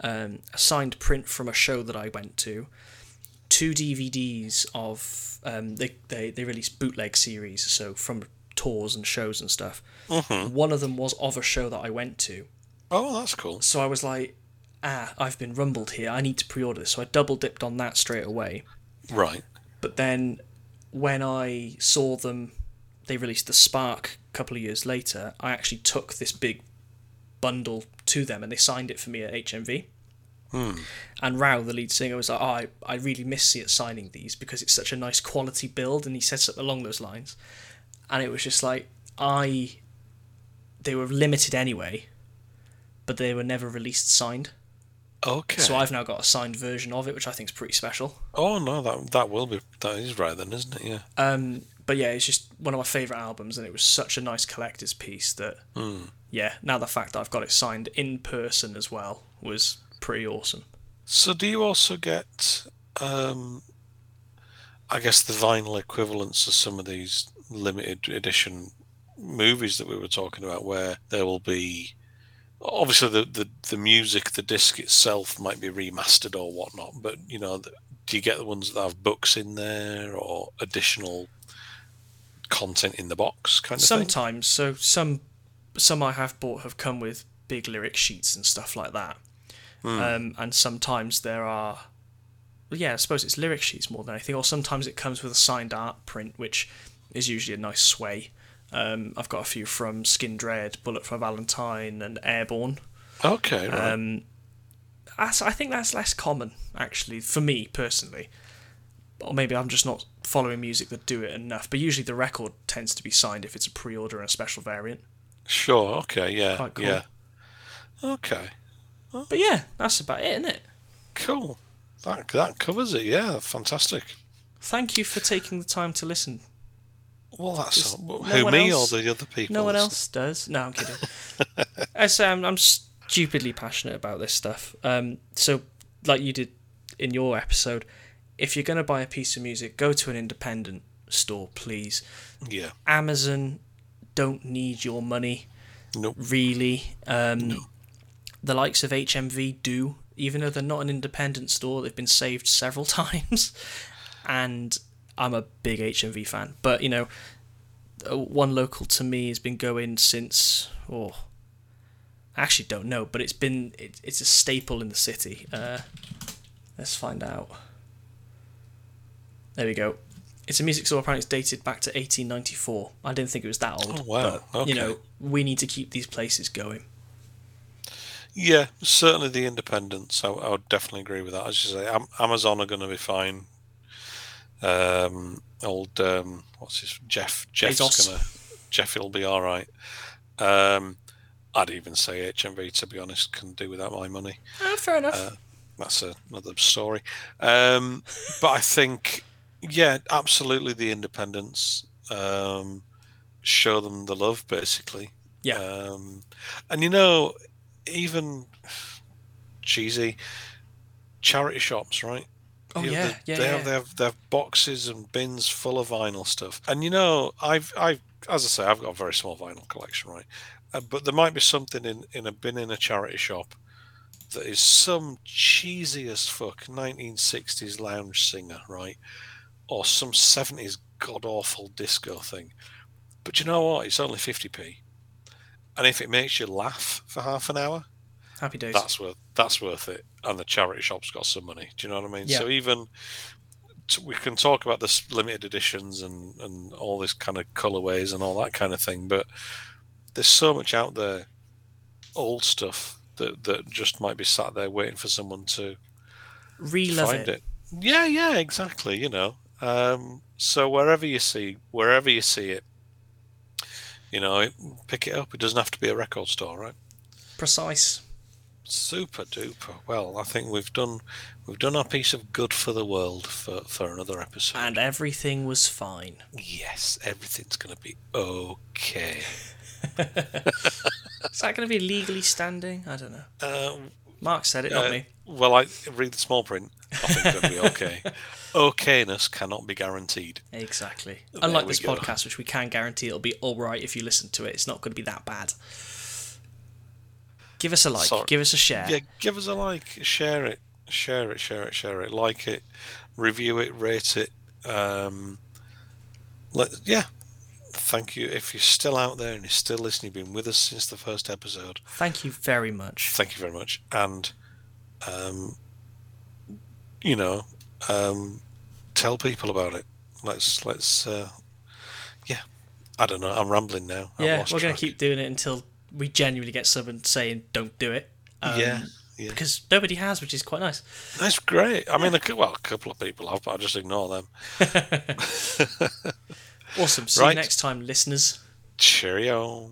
um, a signed print from a show that I went to, two DVDs of um, they, they they released bootleg series, so from tours and shows and stuff.
Mhm.
One of them was of a show that I went to,
Oh, that's cool.
So I was like, ah, I've been rumbled here. I need to pre-order this. So I double dipped on that straight away.
Right.
But then when I saw them, they released the Spark a couple of years later. I actually took this big bundle to them and they signed it for me at HMV. And Rou, the lead singer, was like, "Oh, I, I really miss Seat signing these because it's such a nice quality build," and he said something along those lines. And it was just like I, they were limited anyway, but they were never released signed.
Okay.
So I've now got a signed version of it, which I think is pretty special.
Oh no, that that will be that is right then, isn't it? Yeah.
Um, but yeah, it's just one of my favourite albums, and it was such a nice collector's piece that, yeah, now the fact that I've got it signed in person as well was pretty awesome.
So do you also get, um, I guess, the vinyl equivalents of some of these limited edition movies that we were talking about, where there will be obviously the the, the music, the disc itself might be remastered or whatnot, but you know, do you get the ones that have books in there or additional content in the box kind of thing?
Sometimes, so some some I have bought have come with big lyric sheets and stuff like that. Um, and sometimes there are, well, yeah, I suppose it's lyric sheets more than anything, or sometimes it comes with a signed art print, which is usually a nice sway. Um, I've got a few from Skindred, Bullet for Valentine, and Airbourne.
Okay, right.
Um, that's, I think that's less common, actually, for me personally. Or maybe I'm just not following music that do it enough. But usually the record tends to be signed if it's a pre-order and a special variant.
Sure. Okay. Yeah.
Quite cool.
Yeah. Okay.
But yeah, that's about it, isn't it?
Cool. That that covers it. Yeah. Fantastic.
Thank you for taking the time to listen.
Well, that's all.
no
who me
else-
or the other people?
No one else does. No, I'm kidding. I say I'm, I'm stupidly passionate about this stuff. Um, so, like you did in your episode, if you're going to buy a piece of music, go to an independent store, please.
Yeah.
Amazon don't need your money,
Nope.
really. Um, The likes of HMV do, even though they're not an independent store, they've been saved several times. And I'm a big HMV fan. But, you know, uh, one local to me has been going since, oh, I actually don't know, but it's been, it, it's a staple in the city. Uh, let's find out. There we go. It's a music store. Apparently, it's dated back to 1894. I didn't think it was that old.
Oh, wow.
But, You know, we need to keep these places going.
Yeah, certainly the independents. I, I would definitely agree with that. As you say, Amazon are going to be fine. Um, old um, what's his Jeff? Jeff's
Bezos.
gonna Jeff will be all right. Um, I'd even say HMV to be honest can do without my money.
Ah, fair enough.
Uh, That's another story. Um, but I think, yeah, absolutely the independents. Um, show them the love, basically.
yeah.
Um, and you know, even cheesy charity shops, right?
oh,
You know,
yeah.
they,
yeah,
they
yeah.
have they have they have boxes and bins full of vinyl stuff. And you know, I've I've as I say, I've got a very small vinyl collection, right? Uh, but there might be something in in a bin in a charity shop that is some cheesy as fuck 1960s lounge singer, right? Or some 70s god awful disco thing. But you know what? It's only 50p. And if it makes you laugh for half an hour,
Happy days.
that's worth that's worth it. And the charity shop's got some money. Do you know what I mean?
Yeah.
So even t- we can talk about this limited editions and and all this kind of colorways and all that kind of thing, but there's so much out there, old stuff that that just might be sat there waiting for someone to
Relove
find
it.
it. Yeah, yeah, exactly. You know, um, so wherever you see wherever you see it, you know, pick it up. It doesn't have to be a record store, right?
Precise.
Super duper. Well, I think we've done we've done our piece of good for the world for, for another episode.
And everything was fine.
yes, everything's gonna be okay.
Is that going to be legally standing? I don't know.
Um,
Mark said it, not
uh,
me.
well, I read the small print. I think it's gonna be okay. Okayness cannot be guaranteed.
Exactly.
there
Unlike this
go.
podcast, which we can guarantee it'll be all right if you listen to it. It's not going to be that bad. Give us a like.
Sorry.
Give us a share.
Yeah, give us a like, share it, share it, share it, share it, like it, review it, rate it. Um, let yeah, thank you. If you're still out there and you're still listening, you've been with us since the first episode.
Thank you very much.
Thank you very much. And, um, you know, um, tell people about it. Let's let's. Uh, yeah, I don't know. I'm rambling now.
Yeah, we're gonna keep doing it until we genuinely get someone saying don't do it. Um,
yeah, yeah.
Because nobody has, which is quite nice.
That's great. I mean, a, well, a couple of people have, but I just ignore them.
Awesome. See
Right.
you next time, listeners.
Cheerio.